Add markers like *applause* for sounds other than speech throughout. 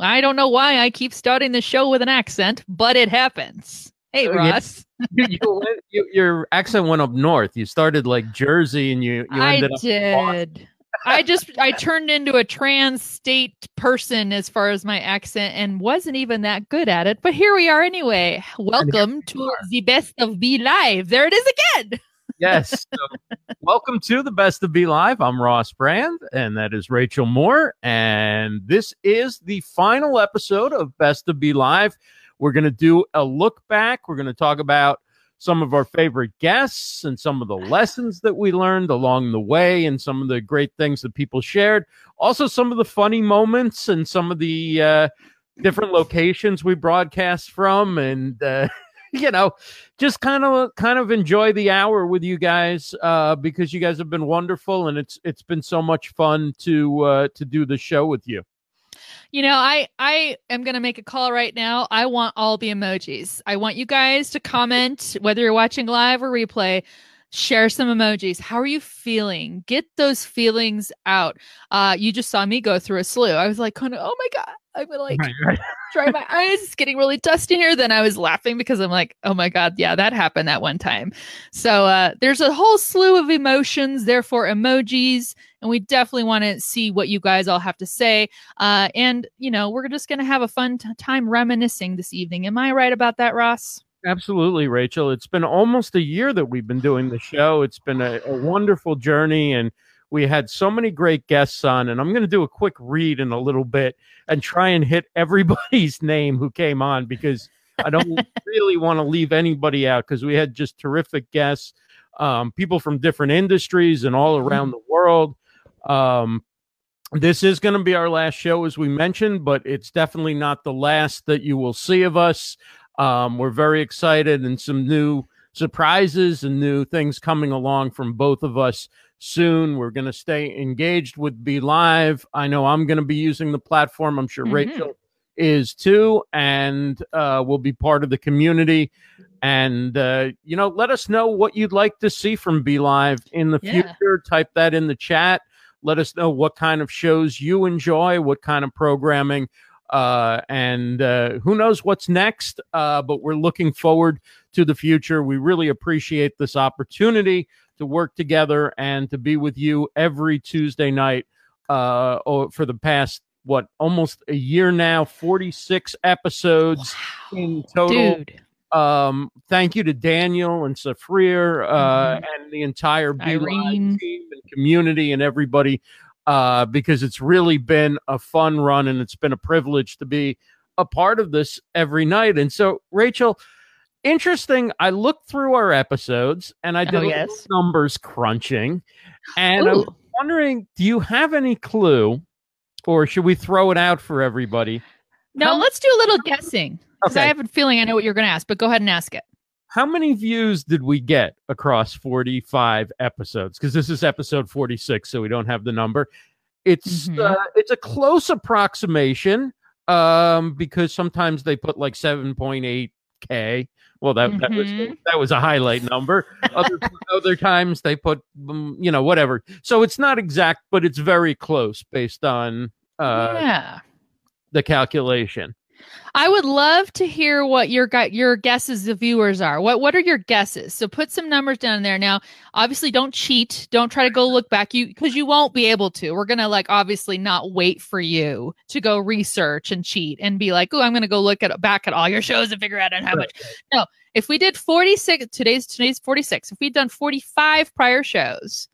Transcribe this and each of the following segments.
I don't know why I keep starting the show with an accent, but it happens. Hey, Oh, yeah. Ross. *laughs* you, you went, you, your accent went up north. You started like Jersey, and you you I ended up. did. I just I turned into a trans state person as far as my accent and wasn't even that good at it. But here we are anyway. Welcome to the best of Be Live. There it is again. *laughs* Yes. So, welcome to the Best of Be Live. I'm Ross Brand, and that is Rachel Moore. And this is the final episode of Best of Be Live. We're going to do a look back. We're going to talk about some of our favorite guests and some of the lessons that we learned along the way and some of the great things that people shared. Also, some of the funny moments and some of the uh, different locations we broadcast from. And, uh, you know, just kind of kind of enjoy the hour with you guys uh, because you guys have been wonderful and it's it's been so much fun to uh, to do the show with you. You know, I I am going to make a call right now. I want all the emojis. I want you guys to comment whether you're watching live or replay. Share some emojis. How are you feeling? Get those feelings out. Uh, you just saw me go through a slew. I was like, kind of, oh my god, I'm gonna like dry my *laughs* eyes. It's getting really dusty here. Then I was laughing because I'm like, oh my God, yeah, that happened that one time. So uh, there's a whole slew of emotions, therefore emojis. And we definitely want to see what you guys all have to say. Uh, and, you know, we're just going to have a fun t- time reminiscing this evening. Am I right about that, Ross? Absolutely, Rachel. It's been almost a year that we've been doing the show. It's been a, a wonderful journey, and we had so many great guests on. And I'm going to do a quick read in a little bit and try and hit everybody's *laughs* name who came on because I don't *laughs* really want to leave anybody out because we had just terrific guests, um, people from different industries and all around the world. Um, this is going to be our last show, as we mentioned, but it's definitely not the last that you will see of us. Um, we're very excited and some new surprises and new things coming along from both of us soon. We're going to stay engaged with Be Live. I know I'm going to be using the platform. I'm sure Mhm. Rachel is too, and uh, will be part of the community. And, uh, you know, let us know what you'd like to see from Be Live in the Yeah. future. Type that in the chat. Let us know what kind of shows you enjoy, what kind of programming uh, and uh, who knows what's next. Uh, but we're looking forward to the future. We really appreciate this opportunity to work together and to be with you every Tuesday night uh, for the past what almost a year now, forty six episodes in total. Dude. Um, thank you to Daniel and Safrir uh, Mhm. and the entire Live team and community and everybody uh, because it's really been a fun run and it's been a privilege to be a part of this every night. And so, Rachel, interesting. I looked through our episodes and I did Oh, yes. numbers crunching, and I was Ooh. wondering, do you have any clue, or should we throw it out for everybody? No, How- let's do a little guessing. 'cause I Okay. have a feeling I know what you're going to ask, but go ahead and ask it. how many views did we get across 45 episodes because this is episode 46 so we don't have the number it's Mhm. uh, it's a close approximation um because sometimes they put like 7.8k well that, that was Mhm. that was a highlight number other *laughs* other times they put um, you know whatever so it's not exact but it's very close based on uh yeah. the calculation I would love to hear what your your guesses the viewers are. What what are your guesses? So put some numbers down there. Now, obviously don't cheat. Don't try to go look back you because you won't be able to. We're going to like obviously not wait for you to go research and cheat and be like, "Oh, I'm going to go look at back at all your shows and figure out how much." No. If we did 46 today's today's 46. If we'd done 45 prior shows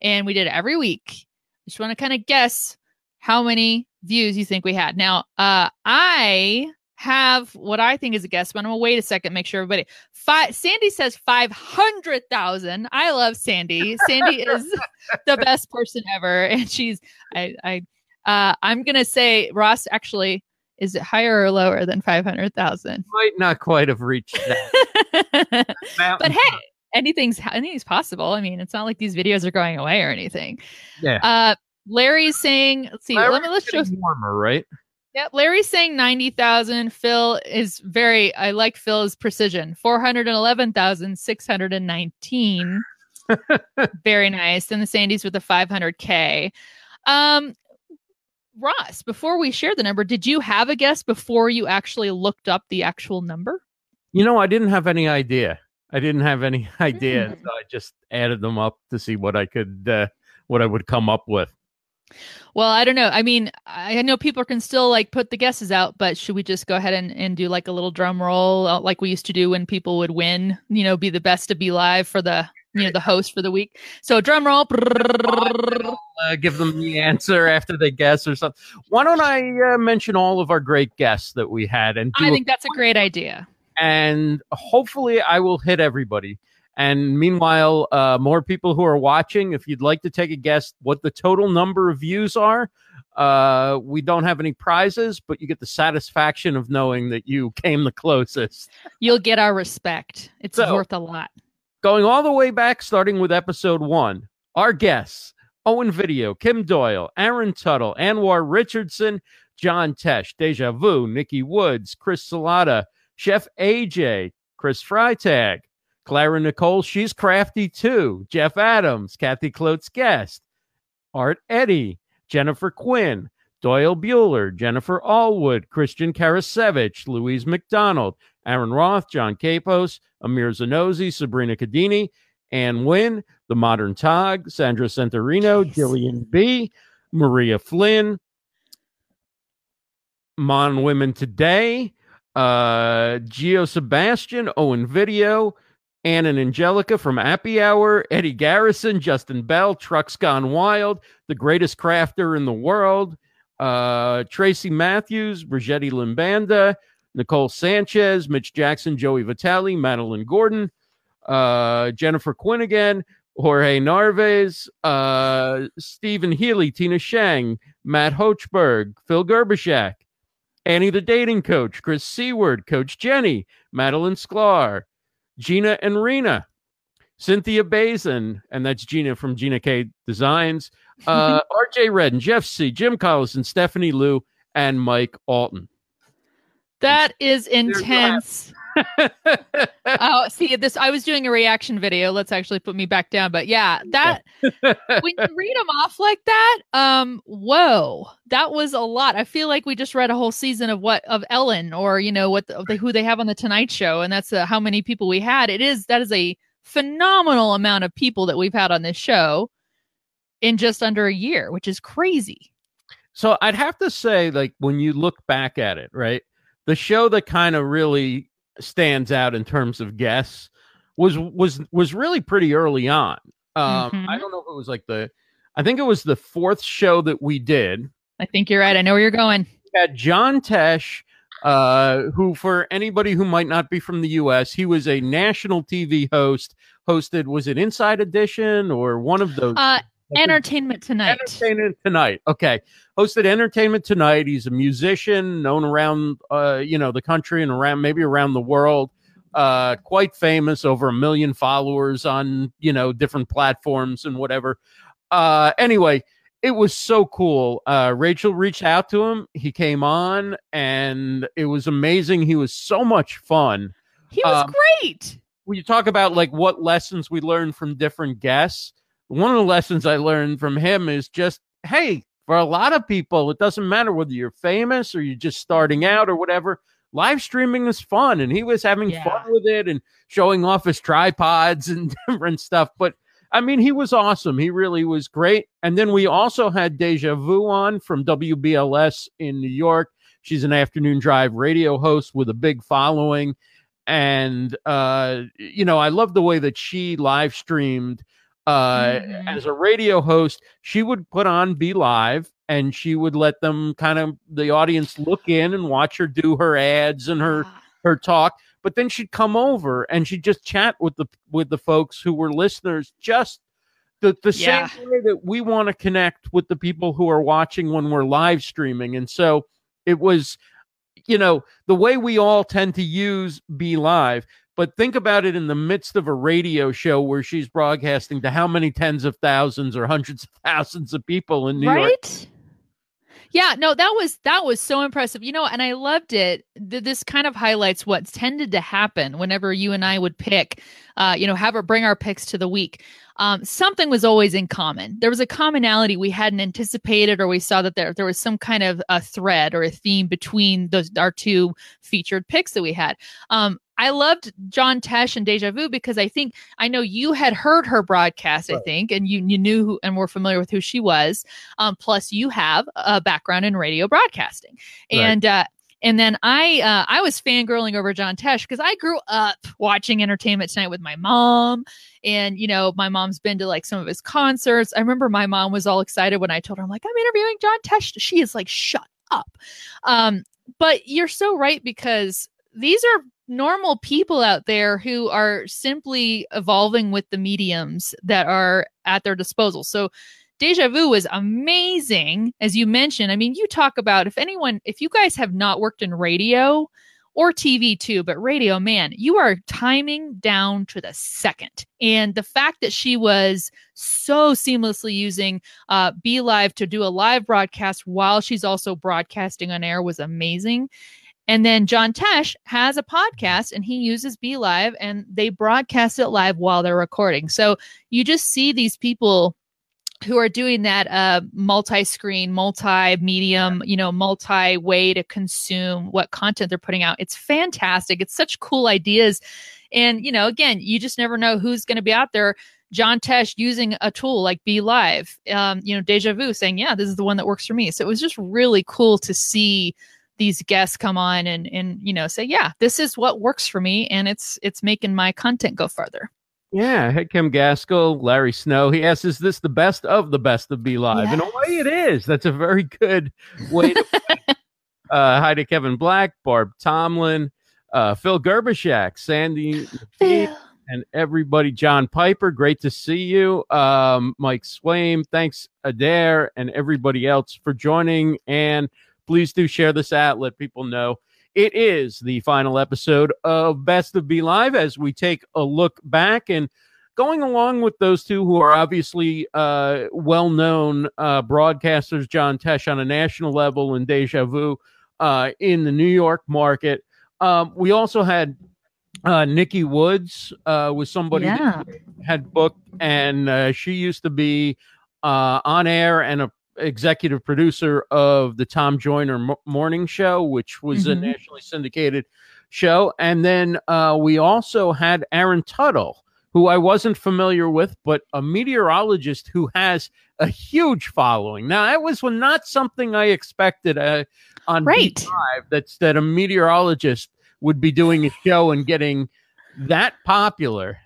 and we did it every week, I just want to kind of guess how many views you think we had. Now, uh, I have what I think is a guess, but I'm gonna wait a second, make sure everybody. Five, Sandy says five hundred thousand. I love Sandy. Sandy *laughs* is the best person ever, *laughs* and she's I I uh, I'm gonna say Ross actually is it higher or lower than five hundred thousand? might not quite have reached that *laughs* but hey, anything's anything's possible. I mean, it's not like these videos are going away or anything. Yeah. Uh, Larry's saying, let's see, let me let's show. getting warmer, right? Yeah, Larry's saying ninety thousand. Phil is very. I like Phil's precision. Four hundred and eleven thousand six hundred and nineteen. *laughs* very nice. Then the Sandys with the five hundred k. Um, Ross, before we share the number, did you have a guess before you actually looked up the actual number? You know, I didn't have any idea. I didn't have any *laughs* idea, Hmm. so I just added them up to see what I could, uh, what I would come up with. Well, I don't know. I mean, I know people can still like put the guesses out, but should we just go ahead and, and do like a little drum roll uh, like we used to do when people would win, you know, be the best to be live for the, you know, the host for the week. So drum roll. Uh, give them the answer after they guess or something. Why don't I uh, mention all of our great guests that we had and I I a think that's a great idea. and hopefully I will hit everybody. And meanwhile, uh, more people who are watching, if you'd like to take a guess what the total number of views are, uh, we don't have any prizes, but you get the satisfaction of knowing that you came the closest. You'll get our respect. It's So- worth a lot. Going all the way back, starting with episode one, our guests Owen Video, Kim Doyle, Aaron Tuttle, Anwar Richardson, John Tesh, Deja Vu, Nikki Woods, Chris Salata, Chef AJ, Chris Freytag, Clara Nicole, she's crafty too, Jeff Adams, Kathy Klotz Guest, Art Eddy, Jennifer Quinn, Doyle Buehler, Jennifer Allwood, Christian Karasiewicz, Louise McDonald, Aaron Roth, John Capos, Amir Zanozzi, Sabrina Cadini, Ann Wynn, The Modern Tog, Sandra Santorino, Nice. Jillian B., Maria Flynn, Mon Women Today, uh, Gio Sebastian, Owen Video, Ann and Angelica from Happy Hour, Eddie Garrison, Justin Bell, Trucks Gone Wild, the greatest crafter in the world, uh, Tracy Matthews, Brigitte Limbanda, Nicole Sanchez, Mitch Jackson, Joey Vitale, Madeline Gordon, uh, Jennifer Quinn again, Jorge Narvaez, uh, Stephen Healy, Tina Shang, Matt Hochberg, Phil Gerbyshak, Annie the dating coach, Chris Seward, Coach Jenny, Madalyn Sklar, Gina and Rena, Cynthia Bazin, and that's Gina from Gina K Designs, *laughs* uh, RJ Redden, Jeff C, Jim Collison, Stephanie Lou, and Mike Allton. That is you have it. intense. Oh, see this. I was doing a reaction video. Let's actually put me back down. But yeah, that *laughs* when you read them off like that, um, whoa, that was a lot. I feel like we just read a whole season of what of Ellen, or you know what the, who they have on the Tonight Show, and that's uh, how many people we had. It is that is a phenomenal amount of people that we've had on this show in just under a year, which is crazy. So I'd have to say, like, when you look back at it, right, the show that kind of really stands out in terms of guests was was was really pretty early on. Um, Mhm. I don't know if it was like the, I think it was the fourth show that we did. I think you're right. I know where you're going. We had John Tesh, uh, who for anybody who might not be from the U.S., he was a national TV host. Hosted was it Inside Edition or one of those? Uh, Entertainment Tonight. Entertainment Tonight. Okay. Hosted Entertainment Tonight. He's a musician known around uh, you know, the country and around maybe around the world. Uh quite famous, over a million followers on, you know, different platforms and whatever. Uh anyway, it was so cool. Uh Rachel reached out to him. He came on and it was amazing. He was so much fun He was Um, great. when you talk about like what lessons we learned from different guests, one of the lessons I learned from him is just, hey, for a lot of people, it doesn't matter whether you're famous or you're just starting out or whatever. Live streaming is fun, and he was having Yeah. fun with it and showing off his tripods *laughs* and different stuff. But I mean, he was awesome. He really was great. And then we also had Deja Vu on from WBLS in New York. She's an afternoon drive radio host with a big following and uh you know i love the way that she live streamed uh Mhm. as a radio host she would put on be live and she would let them kind of the audience look in and watch her do her ads and her Ah, her talk but then she'd come over and she'd just chat with the with the folks who were listeners just the, the Yeah. same way that we want to connect with the people who are watching when we're live streaming and so it was you know the way we all tend to use be live but think about it in the midst of a radio show where she's broadcasting to how many tens of thousands or hundreds of thousands of people in new york right? Yeah, no, that was that was so impressive. You know, and I loved it. This kind of highlights what tended to happen whenever you and I would pick, uh, you know, have her bring our picks to the week. Um, something was always in common. There was a commonality we hadn't anticipated, or we saw that there there was some kind of a thread or a theme between those our two featured picks that we had. Um, I loved John Tesh and Deja Vu because I think I know you had heard her broadcast, right. I think, and you you knew who and were familiar with who she was. Um, plus, you have a background in radio broadcasting, right. and uh, and then I uh, I was fangirling over John Tesh because I grew up watching Entertainment Tonight with my mom, and you know my mom's been to like some of his concerts. I remember my mom was all excited when I told her I'm like I'm interviewing John Tesh. She is like shut up. Um, but you're so right because these are normal people out there who are simply evolving with the mediums that are at their disposal. So Deja Vu was amazing, as you mentioned. I mean, you talk about if anyone, if you guys have not worked in radio or TV too, but radio, man, you are timing down to the second. And the fact that she was so seamlessly using uh, Be Live to do a live broadcast while she's also broadcasting on air was amazing. And then John Tesh has a podcast and he uses BeLive and they broadcast it live while they're recording. So you just see these people who are doing that uh, multi-screen, multi-medium, you know, multi-way to consume what content they're putting out. It's fantastic. It's such cool ideas. And, you know, again, you just never know who's going to be out there. John Tesh using a tool like BeLive, um, you know, Deja Vu saying, yeah, this is the one that works for me. So it was just really cool to see these guests come on and and you know say yeah this is what works for me and it's it's making my content go further yeah hey kim gaskell larry snow he asks is this the best of the best of BeLive yes. in a way it is. That's a very good way to *laughs* uh hi to kevin black barb tomlin uh phil gerbyshak sandy and everybody. John piper great to see you. Um mike swaim thanks adair and everybody else for joining. And please do share this out. Let people know it is the final episode of Best of Be Live as we take a look back and going along with those two who are obviously uh, well known uh, broadcasters, John Tesh on a national level and Deja Vu uh, in the New York market. Um, we also had uh, Nikki Woods uh, was somebody yeah. had booked, and uh, she used to be uh, on air and a executive producer of the Tom Joyner Morning Show, which was mm-hmm. a nationally syndicated show. And then uh, we also had Aaron Tuttle, who I wasn't familiar with, but a meteorologist who has a huge following. Now, that was not something I expected uh, on right. B5, that's that a meteorologist would be doing a show and getting that popular.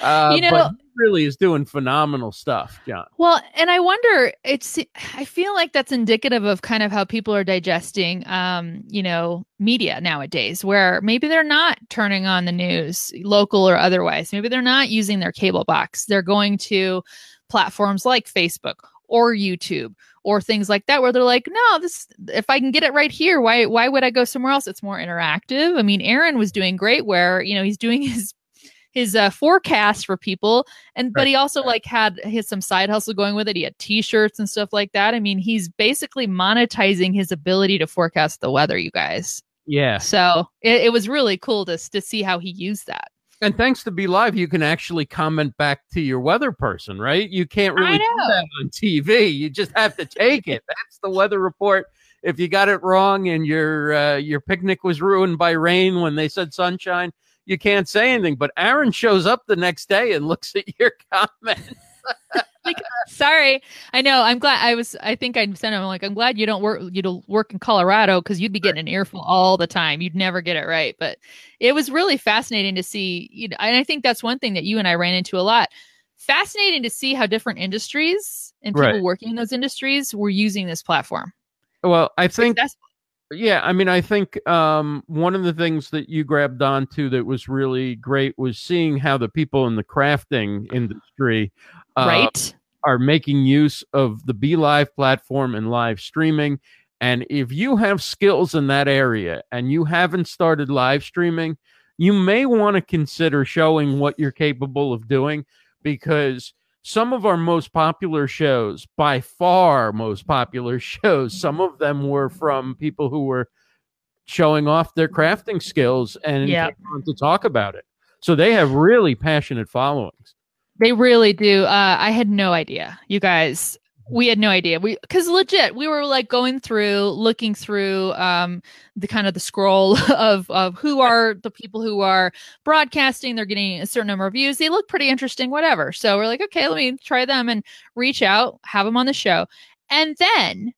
Uh, you know, really is doing phenomenal stuff, John. Well, and I wonder, it's, I feel like that's indicative of kind of how people are digesting, um, you know, media nowadays, where maybe they're not turning on the news, local or otherwise. Maybe they're not using their cable box. They're going to platforms like Facebook or YouTube or things like that where they're like no this if i can get it right here why why would i go somewhere else it's more interactive i mean aaron was doing great where you know he's doing *laughs* his his uh, forecast for people and but he also like had his some side hustle going with it he had t-shirts and stuff like that i mean he's basically monetizing his ability to forecast the weather you guys yeah so it, it was really cool to, to see how he used that and thanks to Be Live, you can actually comment back to your weather person, right? You can't really do that on TV. You just have to take it. That's the weather report. If you got it wrong and your uh, your picnic was ruined by rain when they said sunshine, you can't say anything. But Aaron shows up the next day and *laughs* looks at your comment. *laughs* like, uh, sorry, I know. I'm glad. I was. I think I sent him like, I'm glad you don't work. You don't work in Colorado because you'd be getting an earful all the time. You'd never get it right. But it was really fascinating to see. You know, and I think that's one thing that you and I ran into a lot. Fascinating to see how different industries and people right. working in those industries were using this platform. Well, I think yeah, I mean, I think um, one of the things that you grabbed onto that was really great was seeing how the people in the crafting industry, uh, right, are making use of the BeLive platform and live streaming. And if you have skills in that area and you haven't started live streaming, you may want to consider showing what you're capable of doing because some of our most popular shows, by far most popular *laughs* shows, some of them were from people who were showing off their crafting skills and on to talk about it. So they have really passionate followings. They really do. Uh, I had no idea, you guys. We had no idea. We because legit, we were like going through, looking through um, the kind of the scroll *laughs* of of who are the people who are broadcasting. They're getting a certain number of views. They look pretty interesting, whatever. So we're like, okay, let me try them and reach out, have them on the show, and then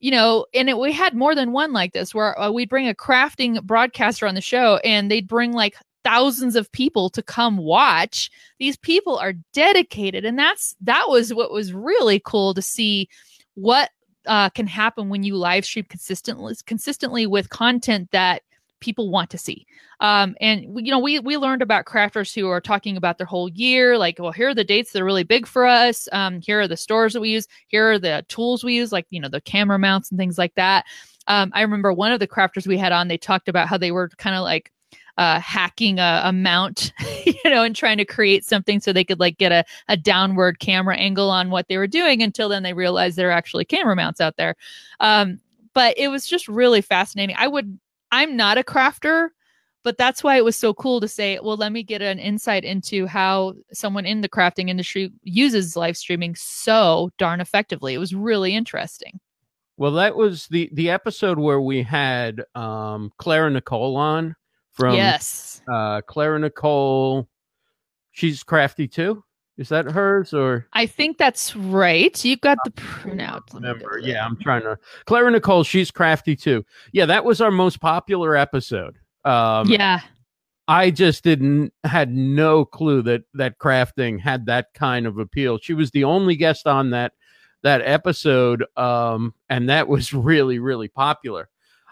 you know, and it, we had more than one like this where uh, we'd bring a crafting broadcaster on the show and they'd bring like thousands of people to come watch. These people are dedicated. And that's, that was what was really cool to see what uh, can happen when you live stream consistently, consistently with content that people want to see. Um, and you know, we we learned about crafters who are talking about their whole year, like, well, here are the dates that are really big for us. Um, here are the stores that we use. Here are the tools we use, like you know, the camera mounts and things like that. Um, I remember one of the crafters we had on, they talked about how they were kind of like uh, hacking a, a mount, *laughs* you know, and trying to create something so they could like get a, a downward camera angle on what they were doing until then they realized there are actually camera mounts out there. Um, but it was just really fascinating. I would, I'm not a crafter, but that's why it was so cool to say, well, let me get an insight into how someone in the crafting industry uses live streaming so darn effectively. It was really interesting. Well, that was the the episode where we had um, Clara Nicole on from yes. uh, Clara Nicole. She's crafty too. Is that hers or? I think that's right. You got the. Let remember. Yeah. I'm trying to. Clara Nicole, she's crafty too. Yeah, that was our most popular episode. Um, yeah. I just didn't had no clue that that crafting had that kind of appeal. She was the only guest on that that episode, um, and that was *laughs* really really popular.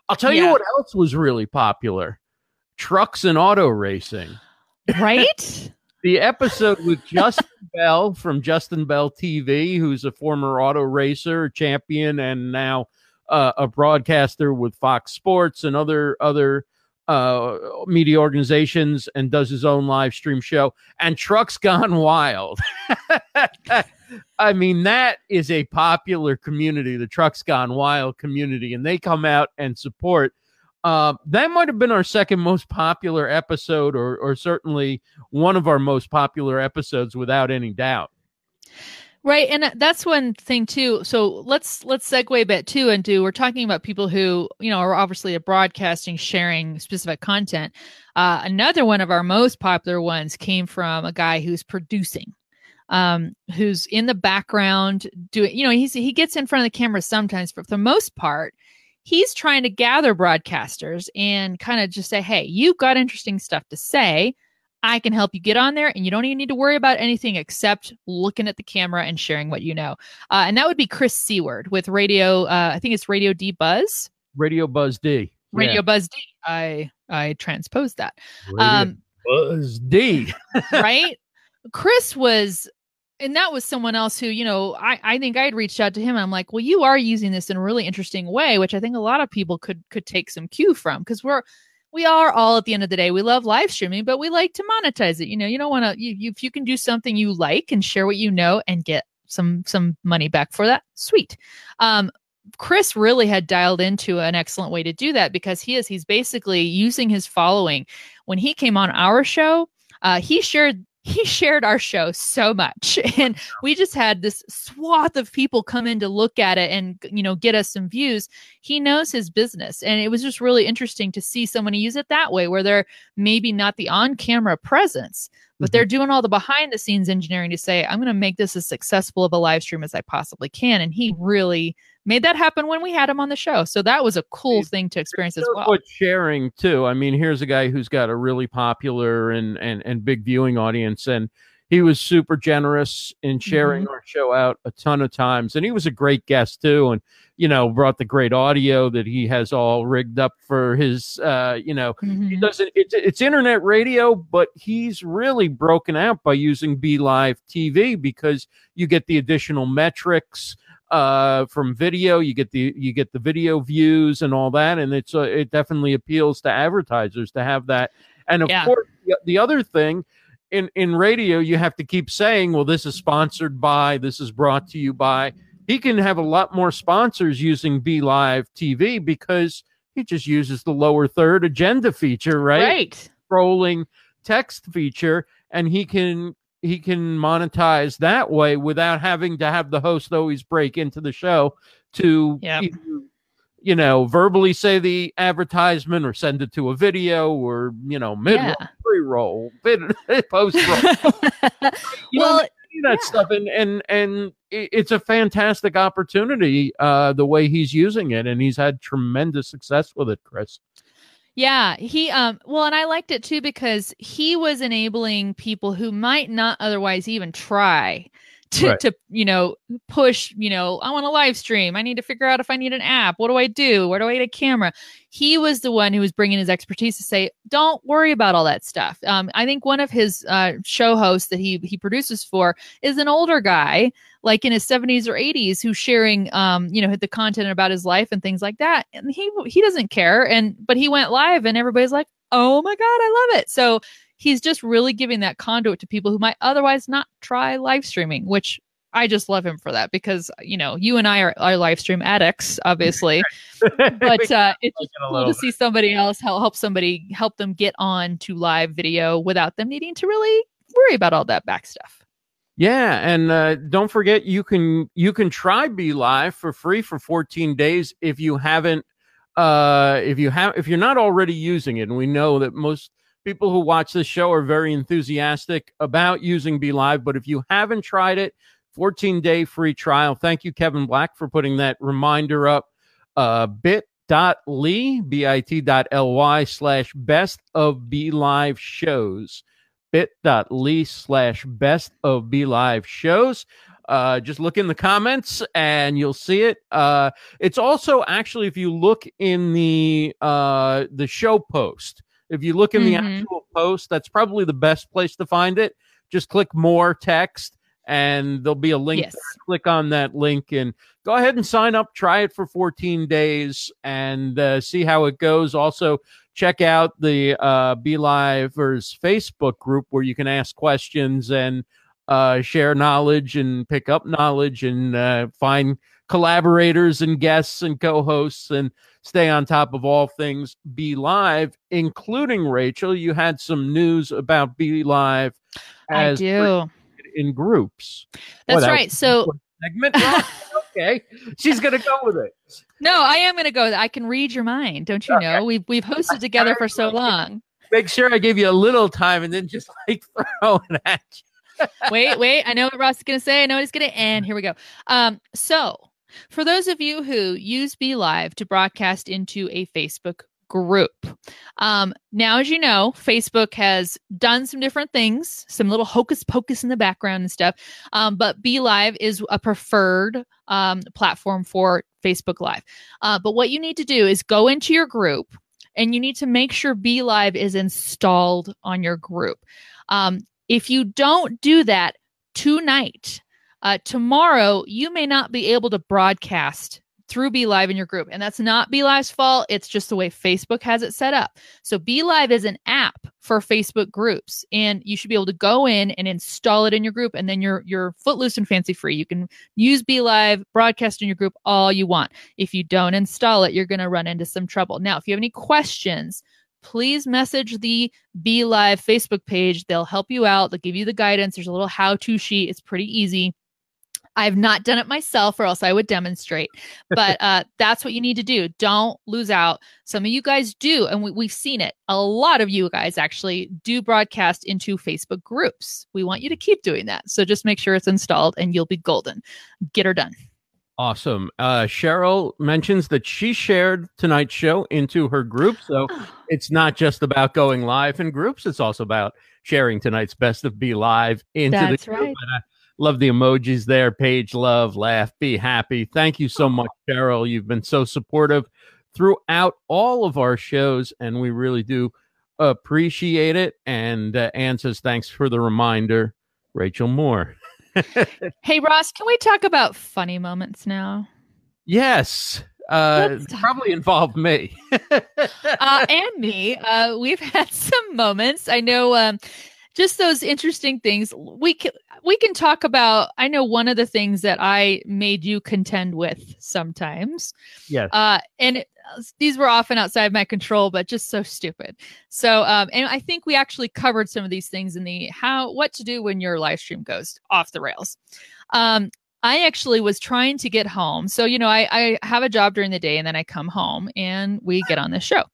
I'll tell you what else was really popular: trucks and auto racing. Right? *laughs* The episode with Justin *laughs* Bell from Justin Bell TV, who's a former auto racer champion and now uh, a broadcaster with Fox Sports and other other uh, media organizations, and does his own live stream show. And Trucks Gone Wild. *laughs* I mean, that is a popular community, the Trucks Gone Wild community, and they come out and support. Uh, that might have been our second most popular episode, or or certainly one of our most popular episodes, without any doubt. Right, and uh, that's one thing too. So let's let's segue a bit too into we're talking about people who you know are obviously a broadcasting, sharing specific content. Uh, another one of our most popular ones came from a guy who's producing, um, who's in the background doing. You know, he's he gets in front of the camera sometimes, but for the most part, he's trying to gather broadcasters and kind of just say, "Hey, you've got interesting stuff to say." I can help you get on there, and you don't even need to worry about anything except looking at the camera and sharing what you know. Uh, and that would be Chris Seward with Radio. Uh, I think it's Radio D Buzz, Radio Buzz D. Radio Yeah. Buzz D. I I transposed that. Radio Um, Buzz D. *laughs* right? Chris was, and that was someone else who, you know, I, I think I'd reached out to him. I'm like, well, you are using this in a really interesting way, which I think a lot of people could could take some cue from because we're we are all at the end of the day we love live streaming, but we like to monetize it. You know, you don't want to you, you if you can do something you like and share what you know and get some some money back for that, sweet. Um, Chris really had dialed into an excellent way to do that because he is he's basically using his following. When he came on our show, uh, he shared he shared our show so much. *laughs* And we just had this swath of people come in to look at it and you know get us some views. He knows his business. And it was just really interesting to see someone use it that way where they're maybe not the on camera presence but they're mm-hmm. doing all the behind the scenes engineering to say i'm going to make this as successful of a live stream as i possibly can. And he really made that happen when we had him on the show so that was a cool It- thing to experience as well What sharing too? I mean, here's a guy who's got a really popular and and and big viewing audience, and he was super generous in sharing Mm-hmm. our show out a ton of times, and he was a great guest too, and you know brought the great audio that he has all rigged up for his, uh, you know. He Mhm. doesn't. It's it's internet radio, but he's really broken out by using Be Live TV because you get the additional metrics uh from video you get the you get the video views and all that and it's uh, it definitely appeals to advertisers to have that and of Yeah. course the, the other thing in in radio you have to keep saying, well, this is sponsored by, this is brought to you by. He can have a lot more sponsors using Be Live TV because he just uses the lower third agenda feature, right? Right. Scrolling text feature, and he can he can monetize that way without having to have the host always break into the show to Yep. you know verbally say the advertisement or send it to a video or you know mid Yeah. pre roll, post roll. Well, that yeah. stuff and and and it's a fantastic opportunity uh the way he's using it and he's had tremendous success with it chris Yeah, he um well and I liked it too because he was enabling people who might not otherwise even try to Right. to you know push, you know, I want to live stream. I need to figure out if I need an app. What do I do? Where do I get a camera? He was the one who was bringing his expertise to say, "Don't worry about all that stuff." Um I think one of his uh show hosts that he he produces for is an older guy like in his 70s or 80s who's sharing um you know the content about his life and things like that and he he doesn't care and but he went live and everybody's like oh my god i love it so he's just really giving that conduit to people who might otherwise not try live streaming which i just love him for that because you know you and i are, are live stream addicts obviously. *laughs* But uh it's just cool to see somebody else help, help somebody help them get on to live video without them needing to really worry about all that back stuff. Yeah, and uh, don't forget you can you can try Be Live for free for 14 days if you haven't uh, if you have if you're not already using it. And we know that most people who watch this show are very enthusiastic about using Be Live, but if you haven't tried it, 14 day free trial. Thank you, Kevin Black, for putting that reminder up. Uh, bit.ly bit.ly slash best of Be Live shows bit.ly slash best of be live shows uh just look in the comments and you'll see it uh it's also actually if you look in the uh the show post if you look in the Mhm. actual post that's probably the best place to find it. Just click more text and there'll be a link yes. click on that link and go ahead and sign up. Try it for 14 days and uh, see how it goes. Also check out the uh, Be Livers Facebook group where you can ask questions and uh, share knowledge and pick up knowledge and uh, find collaborators and guests and co-hosts and stay on top of all things Be Live, including Rachel. You had some news about Be Live i do in groups. that's that right so Segment. *laughs* okay, she's gonna go with it. No, I am going to go. I can read your mind. Don't you know? We've we've hosted together for so long. Make sure I gave you a little time and then just like *laughs* throw it at you. Wait, wait. I know what Ross is going to say. I know what he's going to end. Here we go. Um, so for those of you who use Be Live to broadcast into a Facebook group, um, now as you know, Facebook has done some different things, some little hocus pocus in the background and stuff. Um, but Be Live is a preferred um, platform for Facebook Live. Uh, but what you need to do is go into your group and you need to make sure Be Live is installed on your group. Um, if you don't do that tonight, uh, tomorrow you may not be able to broadcast through Be Live in your group. And that's not Be Live's fault. It's just the way Facebook has it set up. So Be Live is an app for Facebook groups. And you should be able to go in and install it in your group. And then you're you're footloose and fancy free. You can use Be Live, broadcast in your group all you want. If you don't install it, you're going to run into some trouble. Now, if you have any questions, please message the Be Live Facebook page. They'll help you out. They'll give you the guidance. There's a little how to sheet. It's pretty easy. I've not done it myself, or else I would demonstrate. But *laughs* uh, that's what you need to do. Don't lose out. Some of you guys do, and we, we've seen it. A lot of you guys actually do broadcast into Facebook groups. We want you to keep doing that. So just make sure it's installed, and you'll be golden. Get her done. Awesome. Uh, Cheryl mentions that she shared tonight's show into her group. So *gasps* it's not just about going live in groups, it's also about sharing tonight's best of Be Live into That's the group. right. And I love the emojis there page, love, laugh, be happy. Thank you so much, Cheryl. You've been so supportive throughout all of our shows, and we really do appreciate it. And uh, Ann says, thanks for the reminder, Rachel Moore. *laughs* Hey, Ross, can we talk about funny moments now? Yes. Uh, probably involved me. *laughs* uh, and me. Uh, we've had some moments. I know um, just those interesting things we can we can talk about i know one of the things that i made you contend with sometimes Yes. uh and it, these were often outside my control but just so stupid so um and i think we actually covered some of these things in the how what to do when your live stream goes off the rails um I actually was trying to get home. So, you know, I, I have a job during the day and then I come home and we get on this show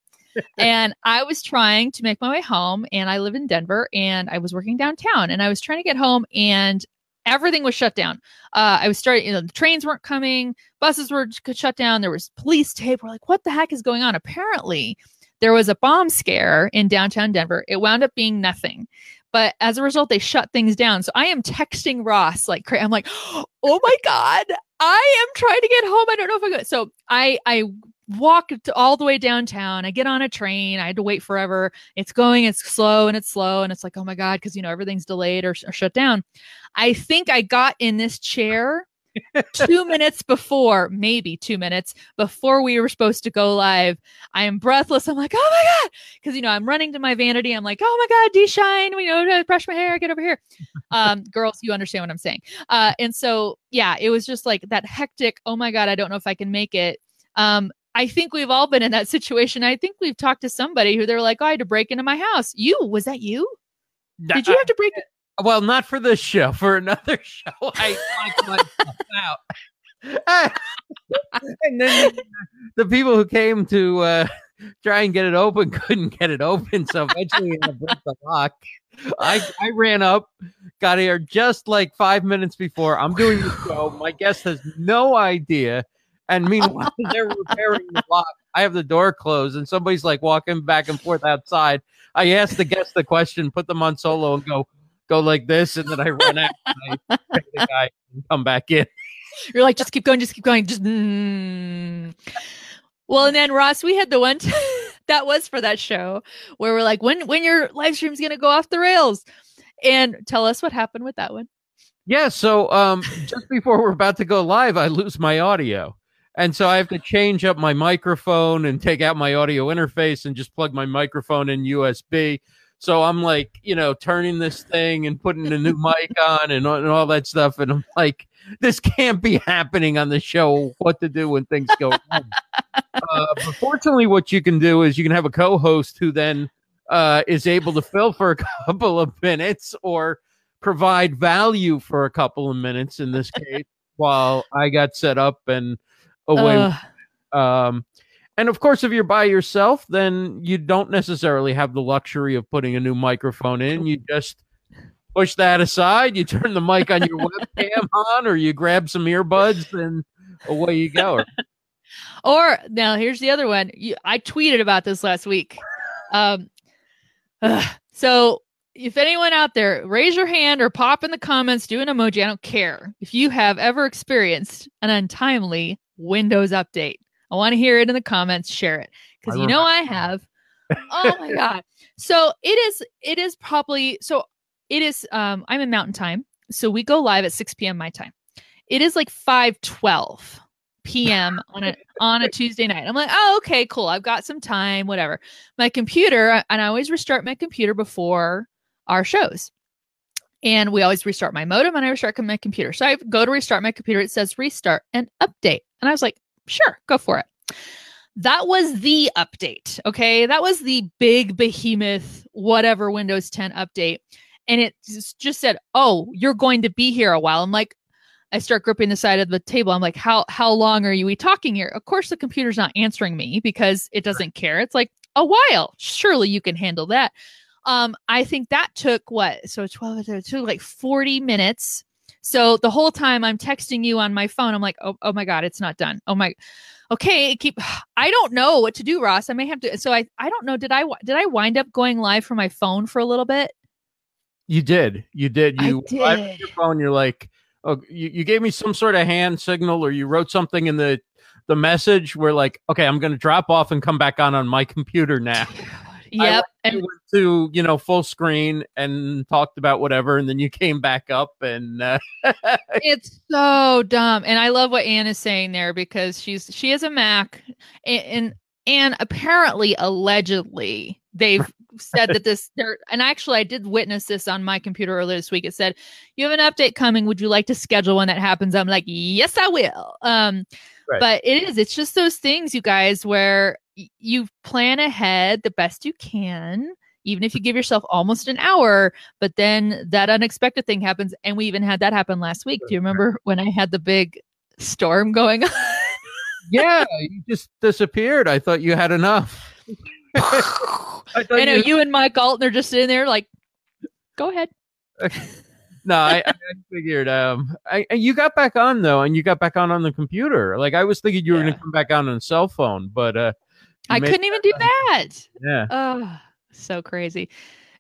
and I was trying to make my way home, and I live in Denver, and I was working downtown, and I was trying to get home, and everything was shut down. Uh, I was starting, you know, the trains weren't coming, buses were shut down. There was police tape. We're like, what the heck is going on? Apparently, there was a bomb scare in downtown Denver. It wound up being nothing. But as a result, they shut things down. So I am texting Ross like I'm like, *gasps* oh my god, I am trying to get home. I don't know if I go. So I I walked all the way downtown. I get on a train. I had to wait forever. It's going, it's slow and it's slow. And it's like, oh my God, because, you know, everything's delayed or, or shut down. I think I got in this chair *laughs* two minutes before, maybe two minutes before we were supposed to go live. I am breathless. I'm like, oh my God. Because, you know, I'm running to my vanity. I'm like, oh my God, D shine. We know, to brush my hair, get over here. Um, *laughs* girls, you understand what I'm saying. Uh, and so, yeah, it was just like that hectic, oh my God, I don't know if I can make it. Um, I think we've all been in that situation. I think we've talked to somebody who they're like, oh, I had to break into my house. You, was that you? Did you have to break? Well, not for this show. *laughs* For another show, I knocked myself *laughs* out. *laughs* and then the, the, people who came to uh, try and get it open couldn't get it open, so eventually I broke the lock. I I ran up, got here just like five minutes before. I'm doing the show. My guest has no idea and meanwhile, *laughs* they're repairing the lock. I have the door closed, and somebody's like walking back and forth outside. I ask the guest the question, put them on solo, and go go like this, and then I run out. And I *laughs* the guy and come back in. You're like, just keep going, just keep going, just. Mm. Well, and then Ross, we had the one t- *laughs* that was for that show where we're like, when when your live stream's gonna go off the rails, and tell us what happened with that one. Yeah, so um, just before we're about to go live, I lose my audio. And so I have to change up my microphone and take out my audio interface and just plug my microphone in USB. So I'm like, you know, turning this thing and putting a new mic *laughs* on and, and all that stuff. And I'm like, this can't be happening on the show. What to do when things go *laughs* wrong? uh, but fortunately, what you can do is you can have a co-host who then uh, is able to fill for a *laughs* couple of minutes or provide value for a couple of minutes in this case while I got set up and away. Uh, um, and of course, if you're by yourself, then you don't necessarily have the luxury of putting a new microphone in. You just push that aside, you turn the mic on your webcam *laughs* on, or you grab some earbuds, and away you go. *laughs* or now here's the other one. You, I tweeted about this last week. Um, uh, so if anyone out there, raise your hand or pop in the comments, do an emoji. I don't care if you have ever experienced an untimely Windows update. I want to hear it in the comments. Share it because you know I have. *laughs* oh my god! So it is. It is probably so. It is. Um, I'm in Mountain Time, so we go live at 6 p.m. my time. It is like 5:12 p.m. *laughs* on a on a Tuesday night. I'm like, oh, okay, cool. I've got some time. Whatever. My computer, and I always restart my computer before our shows. And we always restart my modem and I restart my computer. So I go to restart my computer. It says restart and update. And I was like, sure, go for it. That was the update. Okay. That was the big behemoth, whatever Windows 10 update. And it just said, oh, you're going to be here a while. I'm like, I start gripping the side of the table. I'm like, how how long are you we talking here? Of course, the computer's not answering me because it doesn't care. It's like a while. Surely you can handle that. Um, I think that took what? So 12, it took like 40 minutes. So the whole time I'm texting you on my phone, I'm like, oh, oh my God, it's not done. Oh my, okay, keep, *sighs* I don't know what to do, Ross. I may have to, so I, I don't know. Did I, did I wind up going live from my phone for a little bit? You did. You did. You did. your phone. You're like, oh, you, you gave me some sort of hand signal or you wrote something in the, the message where like, okay, I'm going to drop off and come back on on my computer now. *laughs* Yep. and went to you know full screen and talked about whatever, and then you *laughs* came back up, and uh, *laughs* it's so dumb. And I love what Anne is saying there because she's she has a Mac, and and, and apparently allegedly they've said that this *laughs* there and actually I did witness this on my computer earlier this week. It said, You have an update coming. Would you like to schedule when that happens? I'm like, Yes, I will. Um right. but it is, it's just those things, you guys, where you plan ahead the best you can even if you give yourself almost an hour, but then that unexpected thing happens. And we even had that happen last week. Do you remember when I had the big storm going *laughs* on? yeah, you just disappeared. I thought you had enough. *laughs* I, I, know you... you and Mike Allton are just sitting there like, go ahead. *laughs* no, I, I, figured. Um, I, you got back on though, and you got back on on the computer. Like I was thinking you were yeah. going to come back on on a cell phone, but uh, I couldn't even do that. Yeah. Oh, so crazy.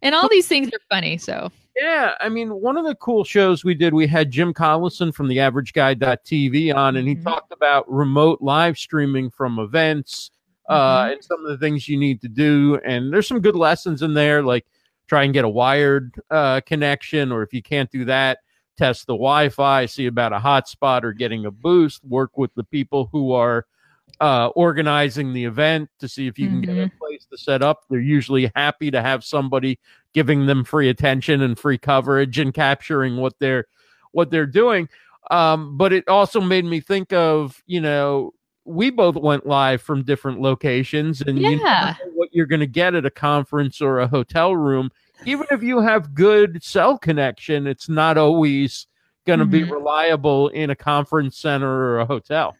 And all these things are funny. So yeah, I mean, one of the cool shows we did, we had Jim Collison from the Average Guy.tv on, and he mm-hmm. talked about remote live streaming from events uh, mm-hmm. and some of the things you need to do. And there's some good lessons in there, like try and get a wired uh, connection, or if you can't do that, test the Wi-Fi, see about a hotspot or getting a boost. Work with the people who are uh, organizing the event to see if you can mm-hmm. get a mm-hmm. place to set up. They're usually happy to have somebody giving them free attention and free coverage and capturing what they're what they're doing. Um, but it also made me think of you know we both went live from different locations and yeah. you know what you're going to get at a conference or a hotel room even if you have good cell connection it's not always going to mm-hmm. be reliable in a conference center or a hotel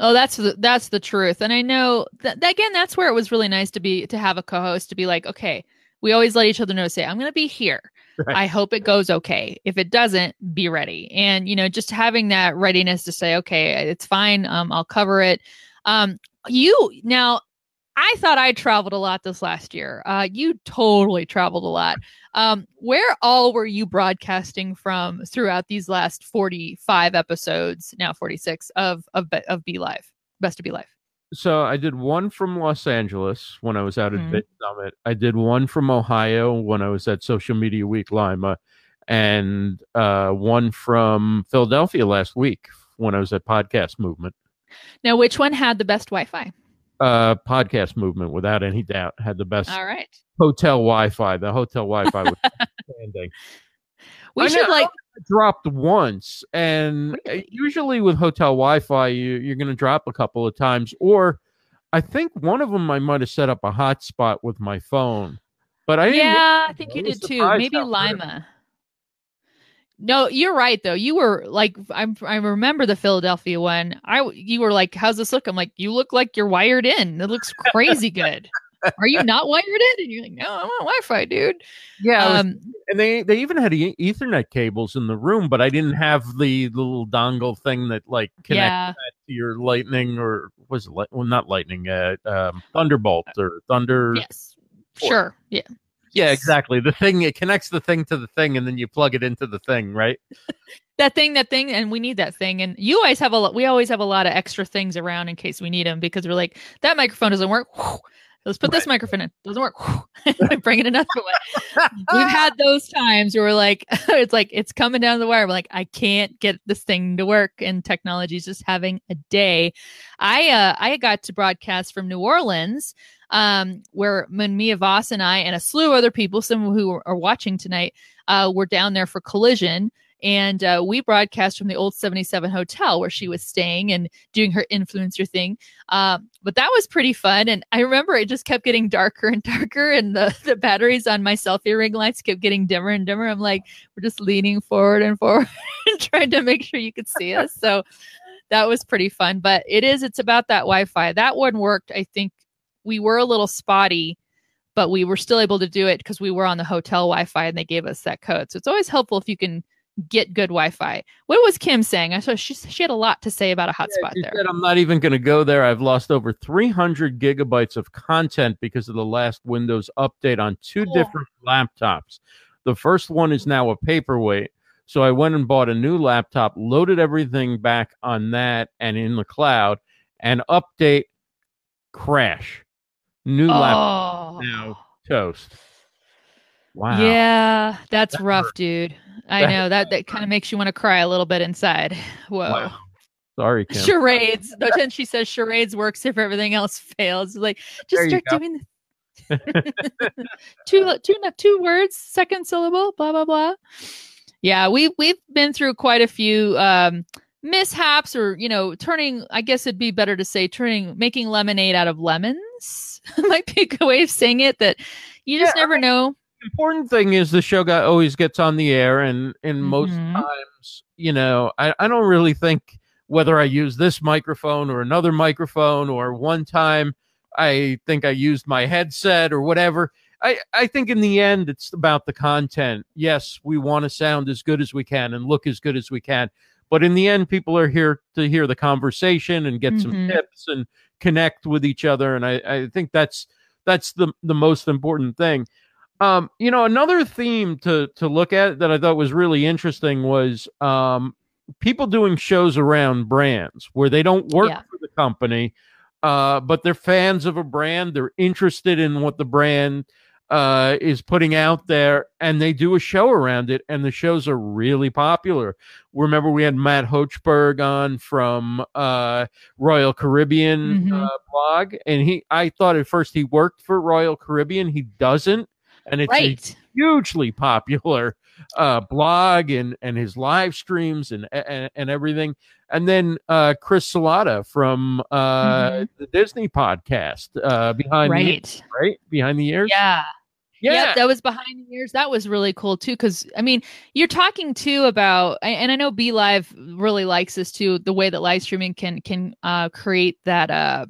oh that's the that's the truth and i know that again that's where it was really nice to be to have a co-host to be like okay we always let each other know say i'm going to be here Right. I hope it goes okay. If it doesn't, be ready. And you know, just having that readiness to say, okay, it's fine. Um, I'll cover it. Um, you now, I thought I traveled a lot this last year. Uh, you totally traveled a lot. Um, where all were you broadcasting from throughout these last forty-five episodes, now forty-six of of of Be Live, Best to Be Live? so I did one from Los Angeles when I was out at mm-hmm. Bit Summit. I did one from Ohio when I was at Social Media Week Lima, and uh, one from Philadelphia last week when I was at Podcast Movement. Now, which one had the best Wi-Fi? Uh, Podcast Movement, without any doubt, had the best. All right. Hotel Wi-Fi. The hotel Wi-Fi was *laughs* outstanding. We I should know, like dropped once, and really? usually with hotel Wi-Fi, you, you're going to drop a couple of times. Or I think one of them I might have set up a hotspot with my phone, but I yeah, I think you did too. Maybe Lima. No, you're right though. You were like, I'm, I remember the Philadelphia one. I you were like, "How's this look?" I'm like, "You look like you're wired in. It looks crazy good." Are you not wired in? And you're like, no, I'm on Wi-Fi, dude. Yeah, um, was, and they they even had Ethernet cables in the room, but I didn't have the, little dongle thing that like connects yeah. to your Lightning or was it well not Lightning, uh, um, Thunderbolt or Thunder. Yes, sure, yeah. Yeah, exactly. The thing it connects the thing to the thing, and then you plug it into the thing, right? *laughs* that thing, that thing, and we need that thing. And you always have a lot. We always have a lot of extra things around in case we need them because we're like that microphone doesn't work. *laughs* Let's put right. this microphone in. Doesn't work. I *laughs* bring it another way. We've *laughs* had those times where we're like, *laughs* it's like it's coming down the wire. We're like, I can't get this thing to work, and technology is just having a day. I uh, I got to broadcast from New Orleans, um, where Mia Voss and I and a slew of other people, some who are watching tonight, uh, were down there for Collision and uh, we broadcast from the old 77 hotel where she was staying and doing her influencer thing. Um, but that was pretty fun. And I remember it just kept getting darker and darker, and the, *laughs* the batteries on my selfie ring lights kept getting dimmer and dimmer. I'm like, we're just leaning forward and forward *laughs* and trying to make sure you could see us. So that was pretty fun. But it is, it's about that Wi Fi. That one worked. I think we were a little spotty but we were still able to do it because we were on the hotel Wi-Fi and they gave us that code. So it's always helpful if you can get good Wi-Fi. What was Kim saying? I saw she she had a lot to say about a hotspot yeah, there. Said, I'm not even going to go there. I've lost over 300 gigabytes of content because of the last Windows update on two cool. different laptops. The first one is now a paperweight. So I went and bought a new laptop, loaded everything back on that and in the cloud, and update crash. New oh. laptop now toast. Wow. Yeah, that's, that's rough, dude. I know that that kind of makes you want to cry a little bit inside. Whoa. Wow. Sorry, Kim. Charades. then she says charades works if everything else fails. Like just start doing the *laughs* two two two words, second syllable, blah blah blah. Yeah, we we've been through quite a few um mishaps or you know turning i guess it'd be better to say turning making lemonade out of lemons *laughs* might be a good way of saying it that you just Yeah, I never know important thing is the show guy always gets on the air and and most Mhm. times you know I, I don't really think whether i use this microphone or another microphone or one time i think i used my headset or whatever i i think in the end it's about the content yes we want to sound as good as we can and look as good as we can but in the end people are here to hear the conversation and get some Mhm. tips and connect with each other and i i think that's that's the the most important thing um, you know, another theme to to look at that I thought was really interesting was um, people doing shows around brands where they don't work Yeah. for the company, uh, but they're fans of a brand. They're interested in what the brand uh, is putting out there, and they do a show around it, and the shows are really popular. Remember, we had Matt Hochberg on from uh, Royal Caribbean Mhm. uh, blog, and he. I thought at first he worked for Royal Caribbean. He doesn't, and it's a right hugely popular uh, blog and and his live streams and and, and everything. And then uh, Chris Salata from uh, Mhm. the Disney podcast, uh, behind the right Ears, right behind the ears. yeah yeah, Yep, that was behind the ears. That was really cool too. Cause I mean, you're talking too about, and I know Be Live really likes this too, the way that live streaming can, can, uh, create that, uh,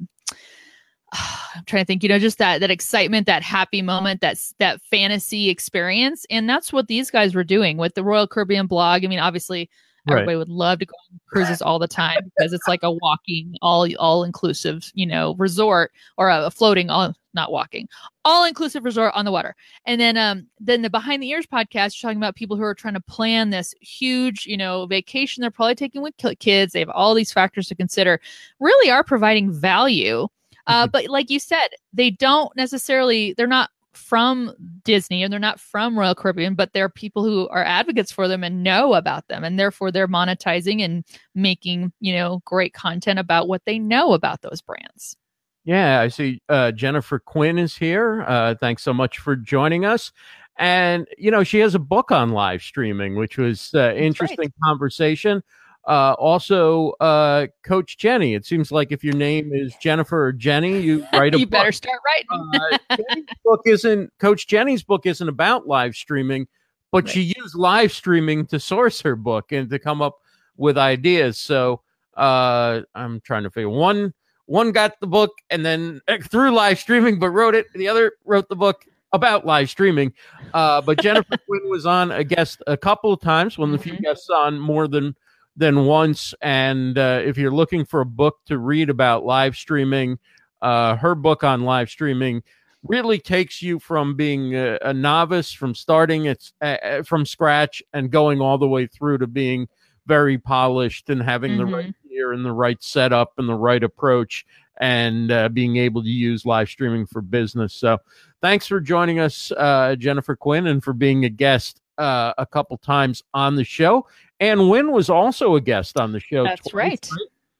I'm trying to think, you know, just that, that excitement, that happy moment, that's that fantasy experience. And that's what these guys were doing with the Royal Caribbean blog. I mean, obviously Right. everybody would love to go on cruises all the time because it's like a walking, all, all inclusive, you know, resort or a, floating, all, not walking, all inclusive resort on the water. And then um then the behind the ears podcast, you're talking about people who are trying to plan this huge, you know, vacation they're probably taking with kids. They have all these factors to consider. Really are providing value. Uh, but like you said, they don't necessarily they're not from Disney and they're not from Royal Caribbean, but they're people who are advocates for them and know about them and therefore they're monetizing and making, you know, great content about what they know about those brands. Yeah, I see uh, Jennifer Quinn is here. Uh, thanks so much for joining us. And, you know, she has a book on live streaming, which was uh, interesting conversation. Uh, also, uh, Coach Jenny, it seems like if your name is Jennifer or Jenny, you *laughs* write a book. you book. better start writing. uh, book isn't Coach Jenny's book isn't about live streaming, but Right. she used live streaming to source her book and to come up with ideas. So uh, I'm trying to figure one one got the book and then *laughs* through live streaming, but wrote it. The other wrote the book about live streaming. Uh, but Jennifer *laughs* Quinn was on a guest a couple of times. One of the few Mhm. guests on more than than once. And uh, if you're looking for a book to read about live streaming, uh, her book on live streaming really takes you from being a, a novice, from starting it's uh, uh, from scratch, and going all the way through to being very polished and having the Mhm. right gear and the right setup and the right approach and uh, being able to use live streaming for business. So, thanks for joining us, uh, Jennifer Quinn, and for being a guest uh, a couple times on the show. And Wynn was also a guest on the show. That's twice, right.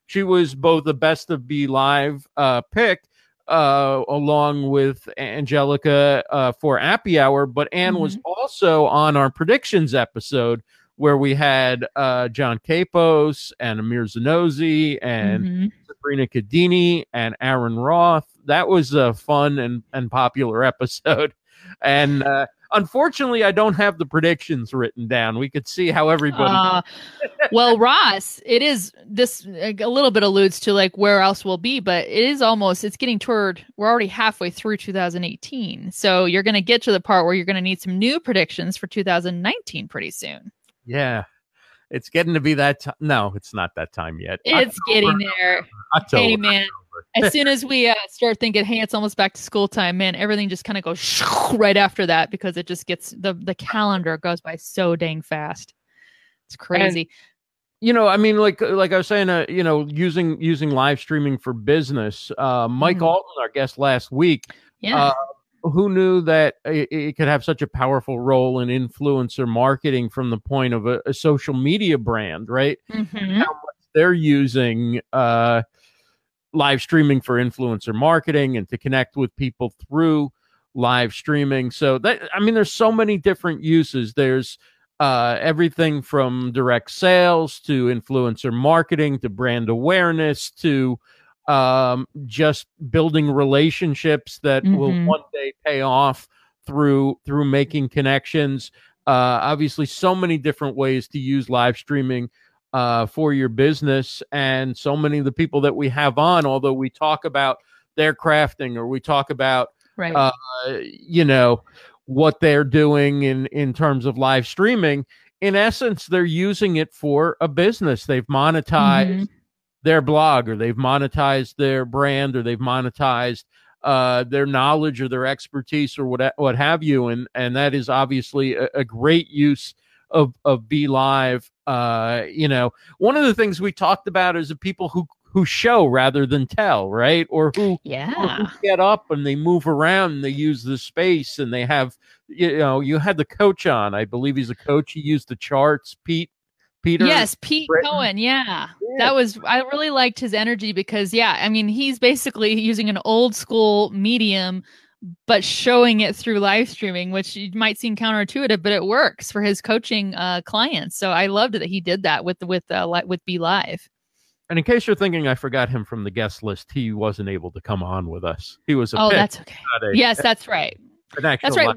She was both the best of Be Live uh, pick, uh, along with Angelica uh, for Happy Hour, but Anne was also on our predictions episode where we had uh, John Capos and Amir Zonozi and Mhm. Sabrina Cadini and Aaron Roth. That was a fun and, and popular *laughs* episode. And uh, unfortunately, I don't have the predictions written down. We could see how everybody. Uh, well, Ross, it is this a little bit alludes to like where else we'll be, but it is almost it's getting toward we're already halfway through 2018. So you're going to get to the part where you're going to need some new predictions for 2019 pretty soon. yeah. It's getting to be that time. No, it's not that time yet. It's getting there. October. Hey man, as soon as we uh, start thinking, hey, it's almost back to school time, man, everything just kind of goes *laughs* right after that because it just gets the the calendar goes by so dang fast. It's crazy. you know i mean like like i was saying uh, you know using using live streaming for business uh mike Mhm. allton our guest last week yeah. uh, who knew that it, could have such a powerful role in influencer marketing from the point of a, a social media brand right Mhm. they're using uh live streaming for influencer marketing and to connect with people through live streaming. So that I mean, there's so many different uses. There's uh, everything from direct sales to influencer marketing to brand awareness to um, just building relationships that mm-hmm. will one day pay off through through making connections. Uh, obviously, so many different ways to use live streaming uh, for your business, and so many of the people that we have on, although we talk about their crafting or we talk about right. uh, you know, what they're doing in in terms of live streaming. In essence, they're using it for a business. They've monetized mm-hmm. Their blog, or they've monetized their brand, or they've monetized uh, their knowledge or their expertise, or what what have you. And and that is obviously a, a great use of of Be Live. Uh, you know, one of the things we talked about is the people who who show rather than tell, right? Or who, yeah. Or who get up and they move around and they use the space and they have, you know, you had the coach on. I believe he's a coach. He used the charts, Pete. Peter. Yes, Pete Britton. Cohen. Yeah. yeah. That was, I really liked his energy because, yeah, I mean, he's basically using an old school medium but showing it through live streaming, which might seem counterintuitive, but it works for his coaching uh, clients. So I loved that he did that with with uh, with Be Live. And in case you're thinking I forgot him from the guest list, he wasn't able to come on with us. He was a oh, that's okay. A, yes, that's right. that's right.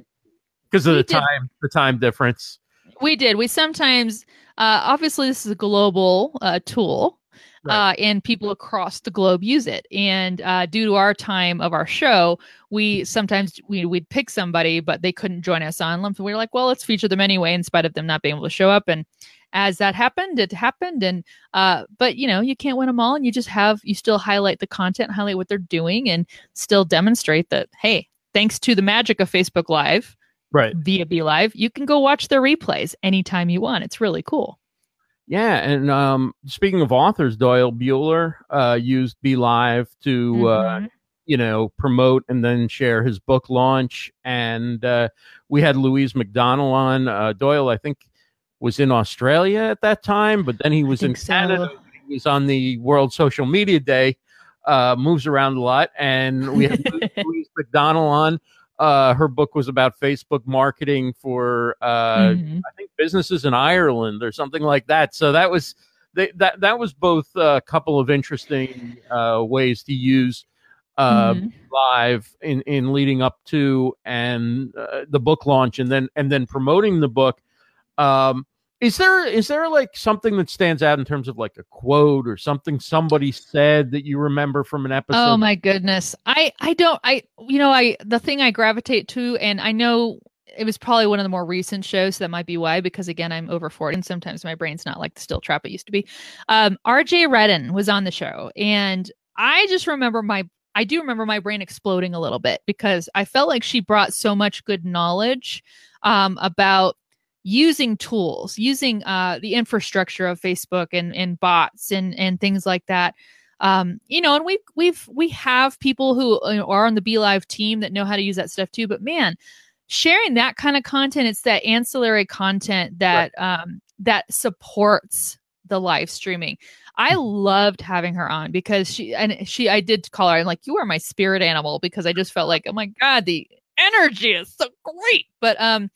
Because of we the did. time, the time difference. We did. We sometimes, uh, obviously, this is a global uh, tool, right. uh, and people across the globe use it. And uh, due to our time of our show, we sometimes we would pick somebody, but they couldn't join us on. We were like, well, let's feature them anyway, in spite of them not being able to show up. And as that happened, it happened. And, uh, but you know, you can't win them all. And you just have, you still highlight the content, highlight what they're doing, and still demonstrate that, hey, thanks to the magic of Facebook Live, right via Be Live, you can go watch the replays anytime you want. It's really cool. Yeah, and um, speaking of authors, Doyle Buehler uh, used Be Live to uh, mm-hmm. uh, you know promote and then share his book launch, and uh, we had Louise McDonnell on. Uh, Doyle, I think, was in Australia at that time, but then he was in so. Canada. He was on the World Social Media Day. Uh, moves around a lot, and we had *laughs* Louise McDonnell on. Uh, her book was about Facebook marketing for uh, mm-hmm. I think businesses in Ireland or something like that. So that was they, that that was both a couple of interesting uh, ways to use uh, mm-hmm. live in in leading up to and uh, the book launch, and then and then promoting the book. Um, is there is there like something that stands out in terms of like a quote or something somebody said that you remember from an episode? Oh my goodness. I I don't I you know I the thing I gravitate to and I know it was probably one of the more recent shows so that might be why because again I'm over 40 and sometimes my brain's not like the still trap it used to be. Um RJ Redden was on the show and I just remember my I do remember my brain exploding a little bit because I felt like she brought so much good knowledge um, about using tools, using uh, the infrastructure of Facebook and, and bots and, and things like that. Um, you know, and we've we've we have people who are on the Be Live team that know how to use that stuff too. But man, sharing that kind of content, it's that ancillary content that right. um, that supports the live streaming. I loved having her on because she and she I did call her and like you are my spirit animal because I just felt like oh my god the energy is so great. But um,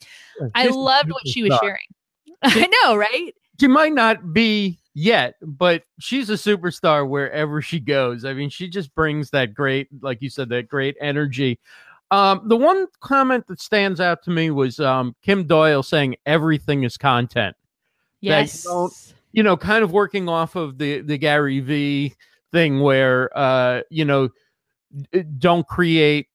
I loved what she was sharing. *laughs* I know, right? She might not be yet, but she's a superstar wherever she goes. I mean, she just brings that great, like you said, that great energy. Um, the one comment that stands out to me was um, Kim Doyle saying everything is content. Yes. You, you, know, kind of working off of the the Gary V thing where uh, you know, don't create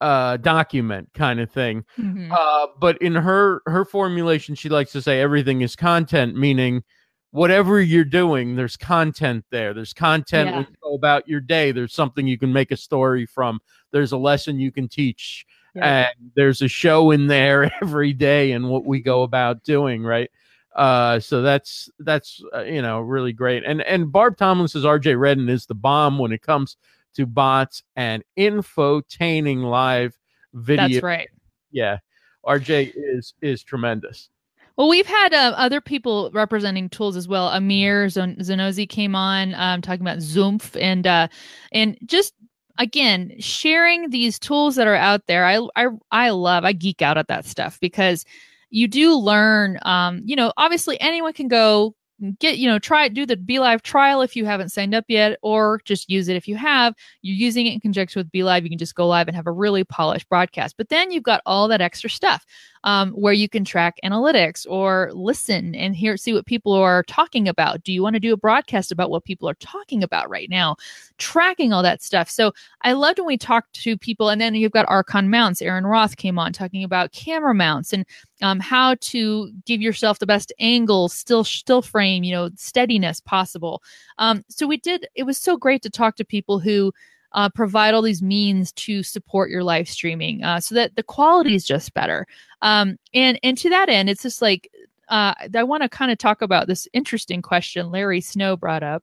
uh document kind of thing mm-hmm. uh but in her her formulation she likes to say everything is content meaning whatever you're doing there's content there there's content yeah. about your day there's something you can make a story from there's a lesson you can teach yeah. and there's a show in there *laughs* every day and what we go about doing right uh so that's that's uh, you know really great and and barb Tomlinson's rj redden is the bomb when it comes to bots and infotaining live video. That's right. Yeah. RJ is is tremendous. Well, we've had uh, other people representing tools as well. Amir Zonozi came on um, talking about Zoomph and uh, and just again, sharing these tools that are out there, I I I love. I geek out at that stuff because you do learn. Um, you know, obviously anyone can go get you know try do the BeLive trial if you haven't signed up yet or just use it if you have. You're using it in conjunction with BeLive you can just go live and have a really polished broadcast. But then you've got all that extra stuff um, where you can track analytics or listen and hear see what people are talking about. Do you want to do a broadcast about what people are talking about right now? Tracking all that stuff. So I loved when we talked to people, and then you've got Arkon mounts. Aaron Roth came on talking about camera mounts and um, how to give yourself the best angle, still still frame, you know, steadiness possible. Um, so we did. It was so great to talk to people who uh, provide all these means to support your live streaming uh, so that the quality is just better. Um, and and to that end, it's just like uh, I want to kind of talk about this interesting question Larry Snow brought up.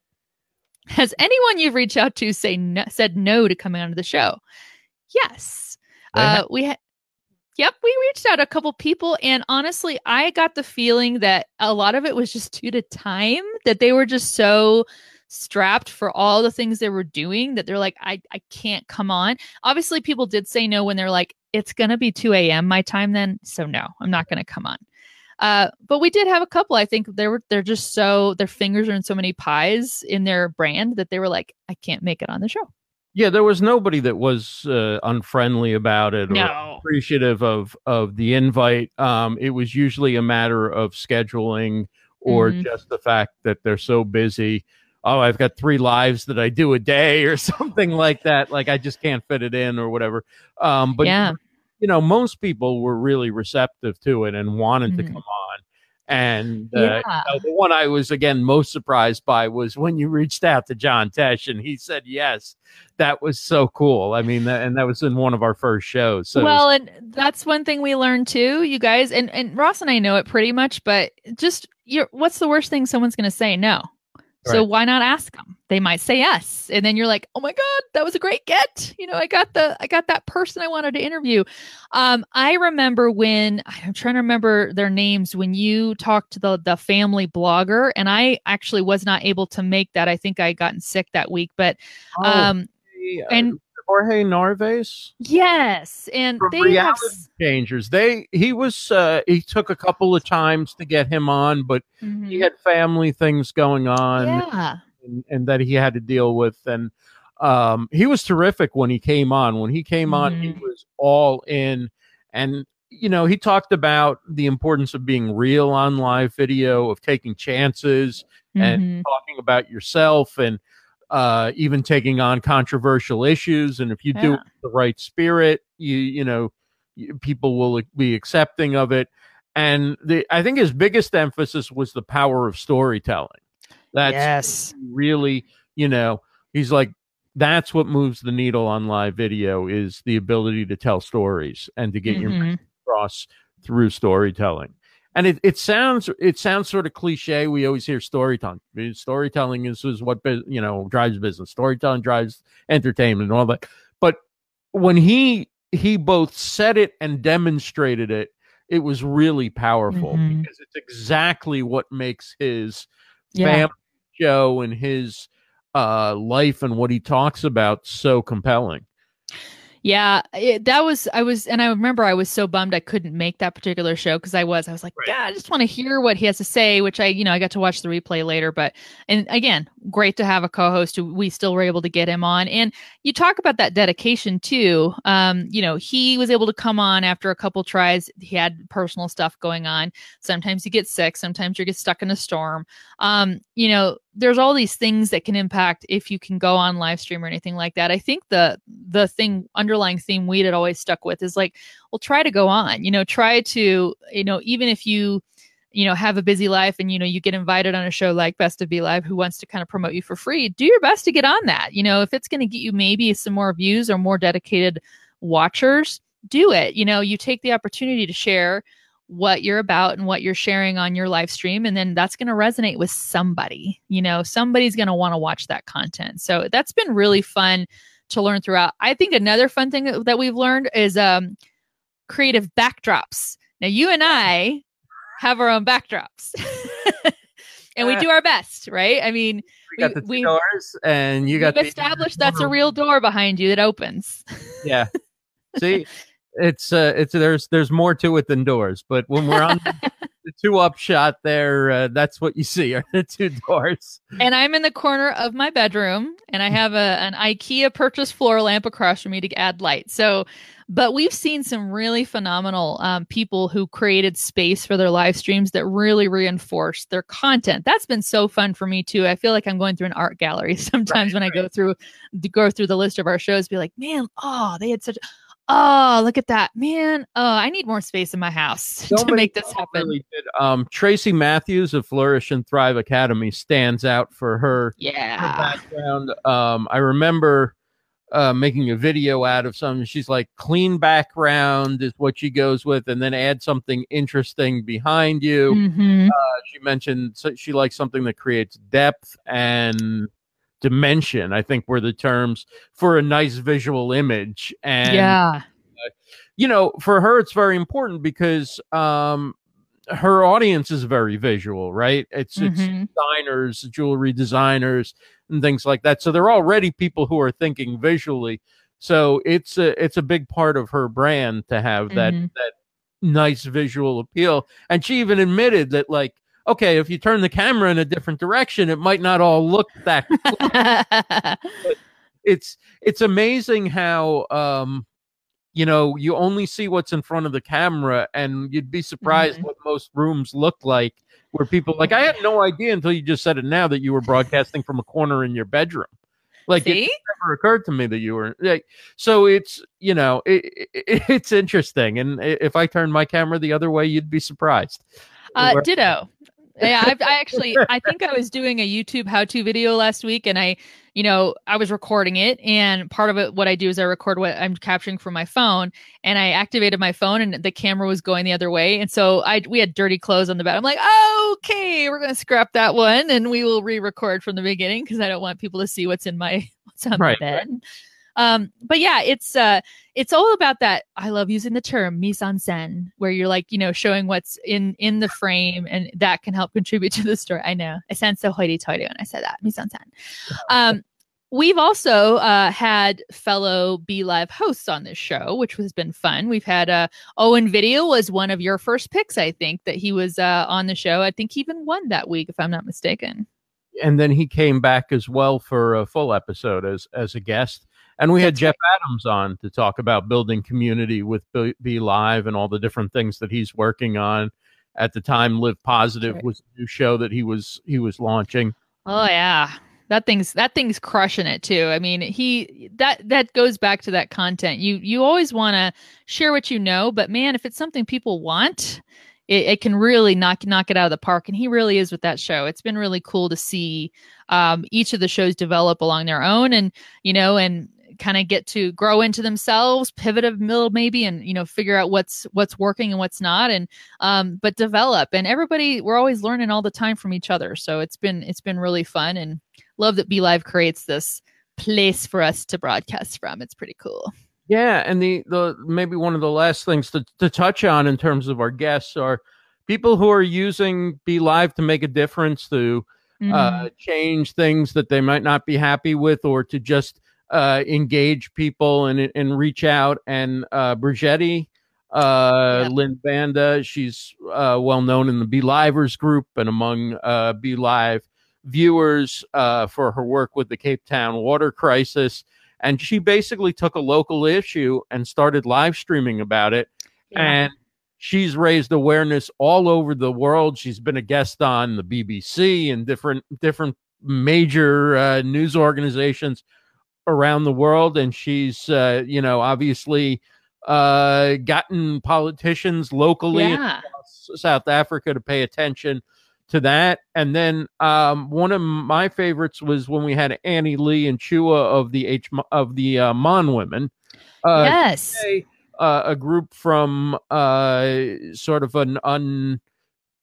Has anyone you've reached out to say no, said no to coming onto the show? Yes, uh, we had. Yep, we reached out a couple people, and honestly, I got the feeling that a lot of it was just due to time that they were just so strapped for all the things they were doing that they're like, I, I can't come on. Obviously, people did say no when they're like, it's going to be 2 a.m. my time then. So, no, I'm not going to come on. Uh, but we did have a couple. I think they were they're just so their fingers are in so many pies in their brand that they were like, I can't make it on the show. Yeah, there was nobody that was uh, unfriendly about it no. or appreciative of of the invite. Um, it was usually a matter of scheduling or mm-hmm. just the fact that they're so busy oh, I've got three lives that I do a day *laughs* or something like that. Like I just can't fit it in or whatever. Um, but yeah. you know, most people were really receptive to it and wanted mm-hmm. to come on. And uh, yeah. you know, the one I was again most surprised by was when you reached out to John Tesh and he said yes. That was so cool. I mean, that, and that was in one of our first shows. So well, was- and that's one thing we learned too, you guys. And and Ross and I know it pretty much, but just you're, what's the worst thing someone's going to say? No. So right. why not ask them? They might say yes, and then you're like, "Oh my god, that was a great get!" You know, I got the I got that person I wanted to interview. Um, I remember when I'm trying to remember their names when you talked to the the family blogger, and I actually was not able to make that. I think I gotten sick that week, but oh, um, yeah. and Jorge Narvaez. Yes, and From they have changers. They he was uh, he took a couple of times to get him on, but mm-hmm. he had family things going on, yeah, and, and, that he had to deal with. And um, he was terrific when he came on. When he came mm-hmm. on, he mm-hmm. was all in, and you know he talked about the importance of being real on live video, of taking chances, mm-hmm. and talking about yourself and uh, even taking on controversial issues. And if you yeah. do it the right spirit, you you know people will be accepting of it. And the I think his biggest emphasis was the power of storytelling. That's yes. really you know he's like that's what moves the needle on live video is the ability to tell stories and to get mm-hmm. your across through storytelling and it, it sounds it sounds sort of cliche. We always hear storytelling. Storytelling is, is what you know drives business. Storytelling drives entertainment and all that. But when he he both said it and demonstrated it, it was really powerful mm-hmm. because it's exactly what makes his yeah. family show and his uh, life and what he talks about so compelling. Yeah, it, that was I was, and I remember I was so bummed I couldn't make that particular show because I was I was like, right. yeah, I just want to hear what he has to say. Which I, you know, I got to watch the replay later. But and again, great to have a co-host who we still were able to get him on. And you talk about that dedication too. Um, you know, he was able to come on after a couple tries. He had personal stuff going on. Sometimes you get sick. Sometimes you get stuck in a storm. Um, you know, there's all these things that can impact if you can go on live stream or anything like that. I think the the thing underlying theme we had always stuck with is like, well, try to go on. You know, try to you know even if you you know have a busy life and you know you get invited on a show like Best of be live who wants to kind of promote you for free, do your best to get on that. You know, if it's going to get you maybe some more views or more dedicated watchers, do it. You know, you take the opportunity to share what you're about and what you're sharing on your live stream and then that's going to resonate with somebody you know somebody's going to want to watch that content so that's been really fun to learn throughout i think another fun thing that we've learned is um creative backdrops now you and i have our own backdrops *laughs* and we do our best, right? I mean, we got the two doors, and you got we've established that's a real door behind you that opens. Yeah. *laughs* See, it's uh, it's there's there's more to it than doors, but when we're on *laughs* the two up shot there, uh, that's what you see are the two doors. And I'm in the corner of my bedroom, and I have a an IKEA purchased floor lamp across from me to add light. So, but we've seen some really phenomenal um, people who created space for their live streams that really reinforce their content. That's been so fun for me too. I feel like I'm going through an art gallery *laughs* sometimes right, when right. I go through go through the list of our shows. Be like, man, oh, they had such oh, look at that, man. Oh, I need more space in my house so *laughs* to make this happen. Really. Um, Tracy Matthews of Flourish and Thrive Academy stands out for her, yeah. Her background. Um, I remember uh, making a video out of something. She's like, clean background is what she goes with, and then add something interesting behind you. Mm-hmm. Uh, she mentioned so she likes something that creates depth and dimension i think were the terms for a nice visual image. And yeah. uh, you know for her it's very important because um her audience is very visual right? It's mm-hmm. it's designers jewelry designers and things like that. So they're already people who are thinking visually. So it's a it's a big part of her brand to have that mm-hmm. that nice visual appeal. And she even admitted that like okay, if you turn the camera in a different direction, it might not all look that. *laughs* it's it's amazing how um, you know you only see what's in front of the camera, and you'd be surprised mm-hmm. what most rooms look like. Where people like, I had no idea until you just said it now that you were broadcasting from a corner in your bedroom. Like See? it never occurred to me that you were like. So it's you know it, it, *laughs* it's interesting, and if I turned my camera the other way, you'd be surprised. Uh, ditto yeah, I've, I actually, I think I was doing a YouTube how-to video last week, and I, you know, I was recording it, and part of it, what I do is I record what I'm capturing from my phone, and I activated my phone, and the camera was going the other way, and so I, we had dirty clothes on the bed. I'm like, okay, we're gonna scrap that one, and we will re-record from the beginning because I don't want people to see what's in my what's on right, my bed. Right. Um, but yeah, it's uh it's all about that. I love using the term mise en scène, where you're like, you know, showing what's in in the frame, and that can help contribute to the story. I know I sound so hoity-toity when I say that mise en scène. Um, we've also uh, had fellow Be Live hosts on this show, which has been fun. We've had uh, Owen Video was one of your first picks, I think, that he was uh, on the show. I think he even won that week, if I'm not mistaken. And then he came back as well for a full episode as as a guest. And we had Jeff Adams on to talk about building community with Be Live and all the different things that he's working on. At the time, Live Positive was a new show that he was he was launching. Oh yeah. That thing's that thing's crushing it too. I mean, he that that goes back to that content. You you always want to share what you know, but man, if it's something people want, it, it, can really knock knock it out of the park. And he really is with that show. It's been really cool to see um, each of the shows develop along their own, and you know, and kind of get to grow into themselves, pivot a middle maybe, and you know figure out what's what's working and what's not, and um, but develop. And everybody, we're always learning all the time from each other. So it's been it's been really fun, and love that Be Live creates this place for us to broadcast from. It's pretty cool. Yeah, and the the maybe one of the last things to to touch on in terms of our guests are people who are using Be Live to make a difference to. Mm-hmm. Uh, change things that they might not be happy with, or to just uh, engage people and and reach out. And uh, Brigetti, uh, yeah. Lynn Banda, she's uh, well known in the BeLivers group and among uh, BeLive viewers uh, for her work with the Cape Town water crisis. And she basically took a local issue and started live streaming about it. Yeah. And she's raised awareness all over the world. She's been a guest on the BBC and different different major uh, news organizations around the world, and she's uh, you know obviously uh, gotten politicians locally yeah. South Africa to pay attention to that. And then um, one of my favorites was when we had Annie Lee and Chua of the H of the uh, Hmong Women. Uh, yes. Today, uh, a group from uh, sort of an un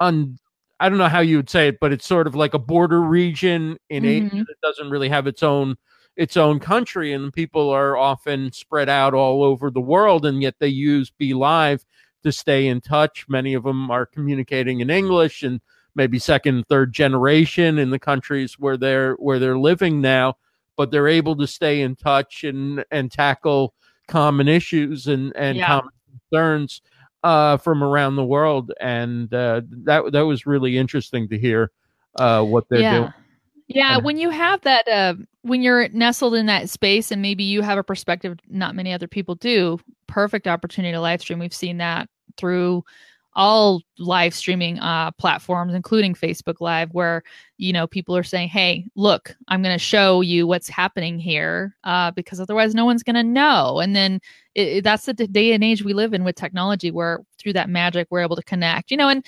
un I don't know how you would say it, but it's sort of like a border region in mm-hmm. Asia that doesn't really have its own its own country, and people are often spread out all over the world, and yet they use BeLive to stay in touch. Many of them are communicating in English, and maybe second, third generation in the countries where they're where they're living now, but they're able to stay in touch and and tackle common issues and and Yeah. common concerns uh, from around the world, and uh, that that was really interesting to hear uh, what they're yeah. doing. Yeah, when you have that, uh, when you're nestled in that space, and maybe you have a perspective not many other people do, perfect opportunity to live stream. We've seen that through all live streaming uh, platforms, including Facebook Live, where you know people are saying, "Hey, look, I'm going to show you what's happening here," uh, because otherwise, no one's going to know. And then it, it- that's the day and age we live in with technology, where through that magic, we're able to connect. You know, and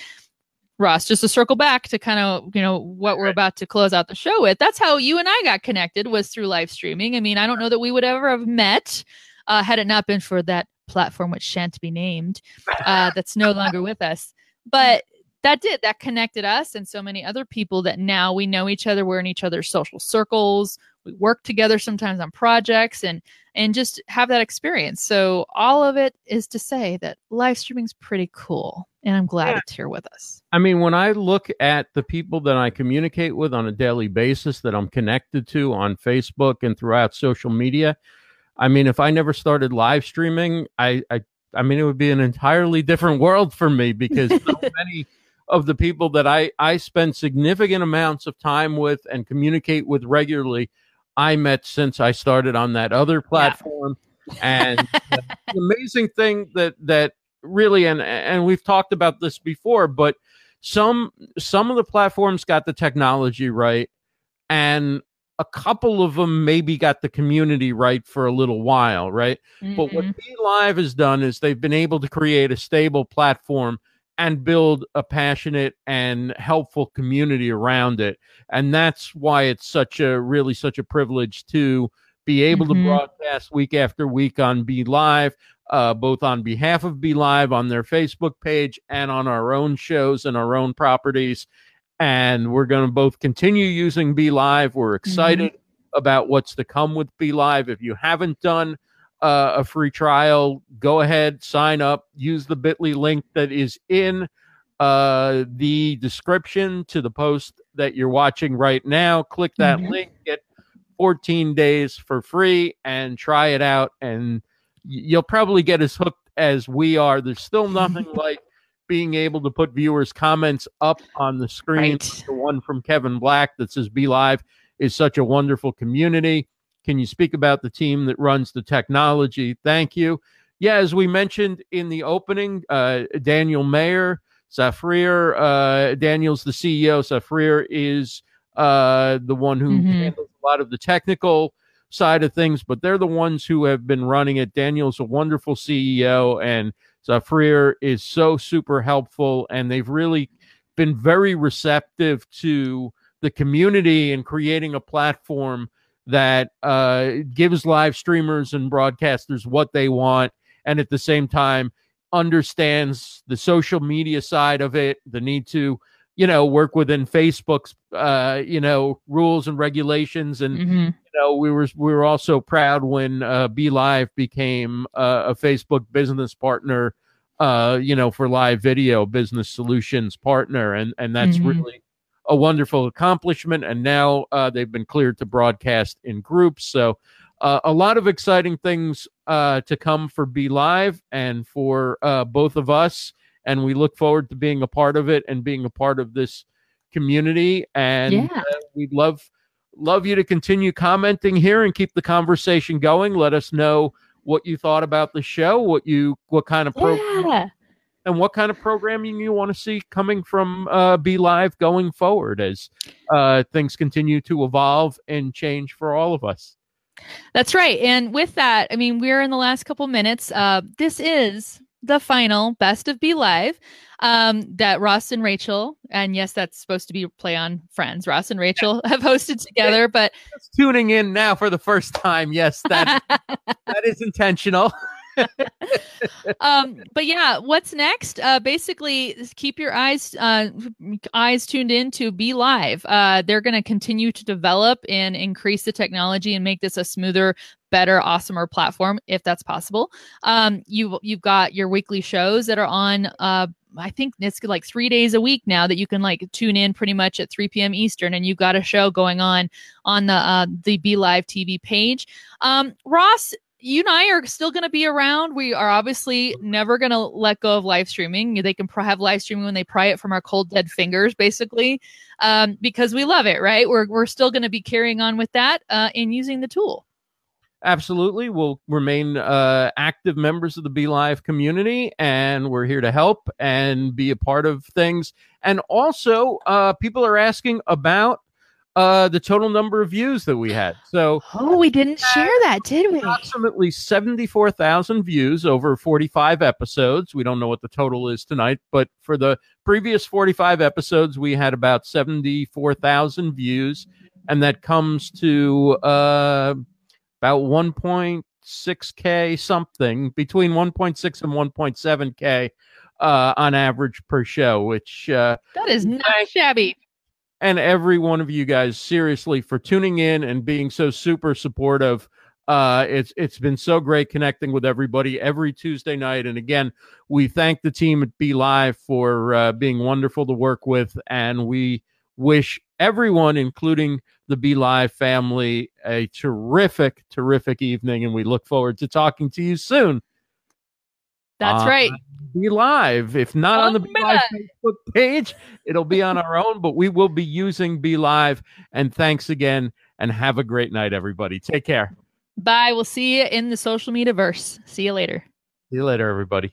Ross, just to circle back to kind of, you know, what we're about to close out the show with. That's how you and I got connected was through live streaming. I mean, I don't know that we would ever have met uh, had it not been for that platform, which shan't be named, uh, *laughs* that's no longer with us. But that did, that connected us and so many other people that now we know each other. We're in each other's social circles. We work together sometimes on projects and and just have that experience. So all of it is to say that live streaming is pretty cool. And I'm glad Yeah. it's here with us. I mean, when I look at the people that I communicate with on a daily basis, that I'm connected to on Facebook and throughout social media, I mean, if I never started live streaming, I, I, I mean, it would be an entirely different world for me because so *laughs* many of the people that I, I spend significant amounts of time with and communicate with regularly, I met since I started on that other platform. And the amazing thing that that really and and we've talked about this before, but some some of the platforms got the technology right, and a couple of them maybe got the community right for a little while, right? But what Mhm. Be Live has done is they've been able to create a stable platform and build a passionate and helpful community around it. And that's why it's such a really such a privilege to be able Mhm. to broadcast week after week on Be Live, uh, both on behalf of Be Live on their Facebook page and on our own shows and our own properties. And we're going to both continue using Be Live. We're excited about what's to come with Be Live. If you haven't done uh, a free trial, go ahead, sign up, use the bit.ly link that is in uh, the description to the post that you're watching right now. Click that Mhm. link, get 14 days for free, and try it out. And you'll probably get as hooked as we are. There's still nothing *laughs* like being able to put viewers' comments up on the screen. Right. The one from Kevin Black that says Be Live is such a wonderful community. Can you speak about the team that runs the technology? Thank you. Yeah, as we mentioned in the opening, uh, Daniel Mayer, Zafrir, uh, Daniel's the CEO. Zafrir is uh, the one who Mhm. handles a lot of the technical side of things, but they're the ones who have been running it. Daniel's a wonderful CEO, and Zafrir is so super helpful, and they've really been very receptive to the community and creating a platform that uh, gives live streamers and broadcasters what they want, and at the same time understands the social media side of it, the need to, you know, work within Facebook's, uh, you know, rules and regulations, and Mhm. you know, we were we were also proud when uh, Be Live became uh, a Facebook business partner, uh, you know, for live video business solutions partner, and and that's Mhm. really a wonderful accomplishment. And now uh, they've been cleared to broadcast in groups, so uh, a lot of exciting things uh, to come for Be Live and for uh, both of us, and we look forward to being a part of it and being a part of this community. And Yeah. uh, we'd love love you to continue commenting here and keep the conversation going. Let us know what you thought about the show, what you what kind of program Yeah. And what kind of programming you want to see coming from uh, Be Live going forward as uh, things continue to evolve and change for all of us. That's right. And with that, I mean, we're in the last couple minutes. Uh, this is the final best of Be Live um, that Ross and Rachel, and yes, that's supposed to be play on Friends. Ross and Rachel have hosted together, but Just tuning in now for the first time, yes, that *laughs* that is intentional. *laughs* um, but yeah, what's next? Uh, basically, keep your eyes uh, eyes tuned in to BeLive. Uh, they're going to continue to develop and increase the technology and make this a smoother, better, awesomer platform if that's possible. Um, you you've got your weekly shows that are on. Uh, I think it's like three days a week now that you can like tune in pretty much at 3 p.m. Eastern, and you've got a show going on on the uh, the BeLive TV page. Um, Ross, you and I are still going to be around. We are obviously never going to let go of live streaming. They can have live streaming when they pry it from our cold dead fingers, basically, um, because we love it. Right? We're we're still going to be carrying on with that uh, and using the tool. Absolutely, we'll remain uh, active members of the Be Live community, and we're here to help and be a part of things. And also, uh, people are asking about uh, the total number of views that we had. So, oh, we didn't share that, did we? Approximately 74,000 views over 45 episodes. We don't know what the total is tonight, but for the previous 45 episodes, we had about 74,000 views, and that comes to uh, about 1.6K something, between 1.6 and 1.7K uh, on average per show, which uh, that is not shabby and every one of you guys seriously for tuning in and being so super supportive. Uh, it's it's been so great connecting with everybody every Tuesday night, and again, we thank the team at BeLive for uh, being wonderful to work with, and we wish everyone, including the BeLive family, a terrific, terrific evening, and we look forward to talking to you soon. That's uh, right. BeLive. If not on the BeLive Facebook page, it'll be on our own, but we will be using BeLive. And thanks again, and have a great night, everybody. Take care. Bye. We'll see you in the social media verse. See you later. See you later, everybody.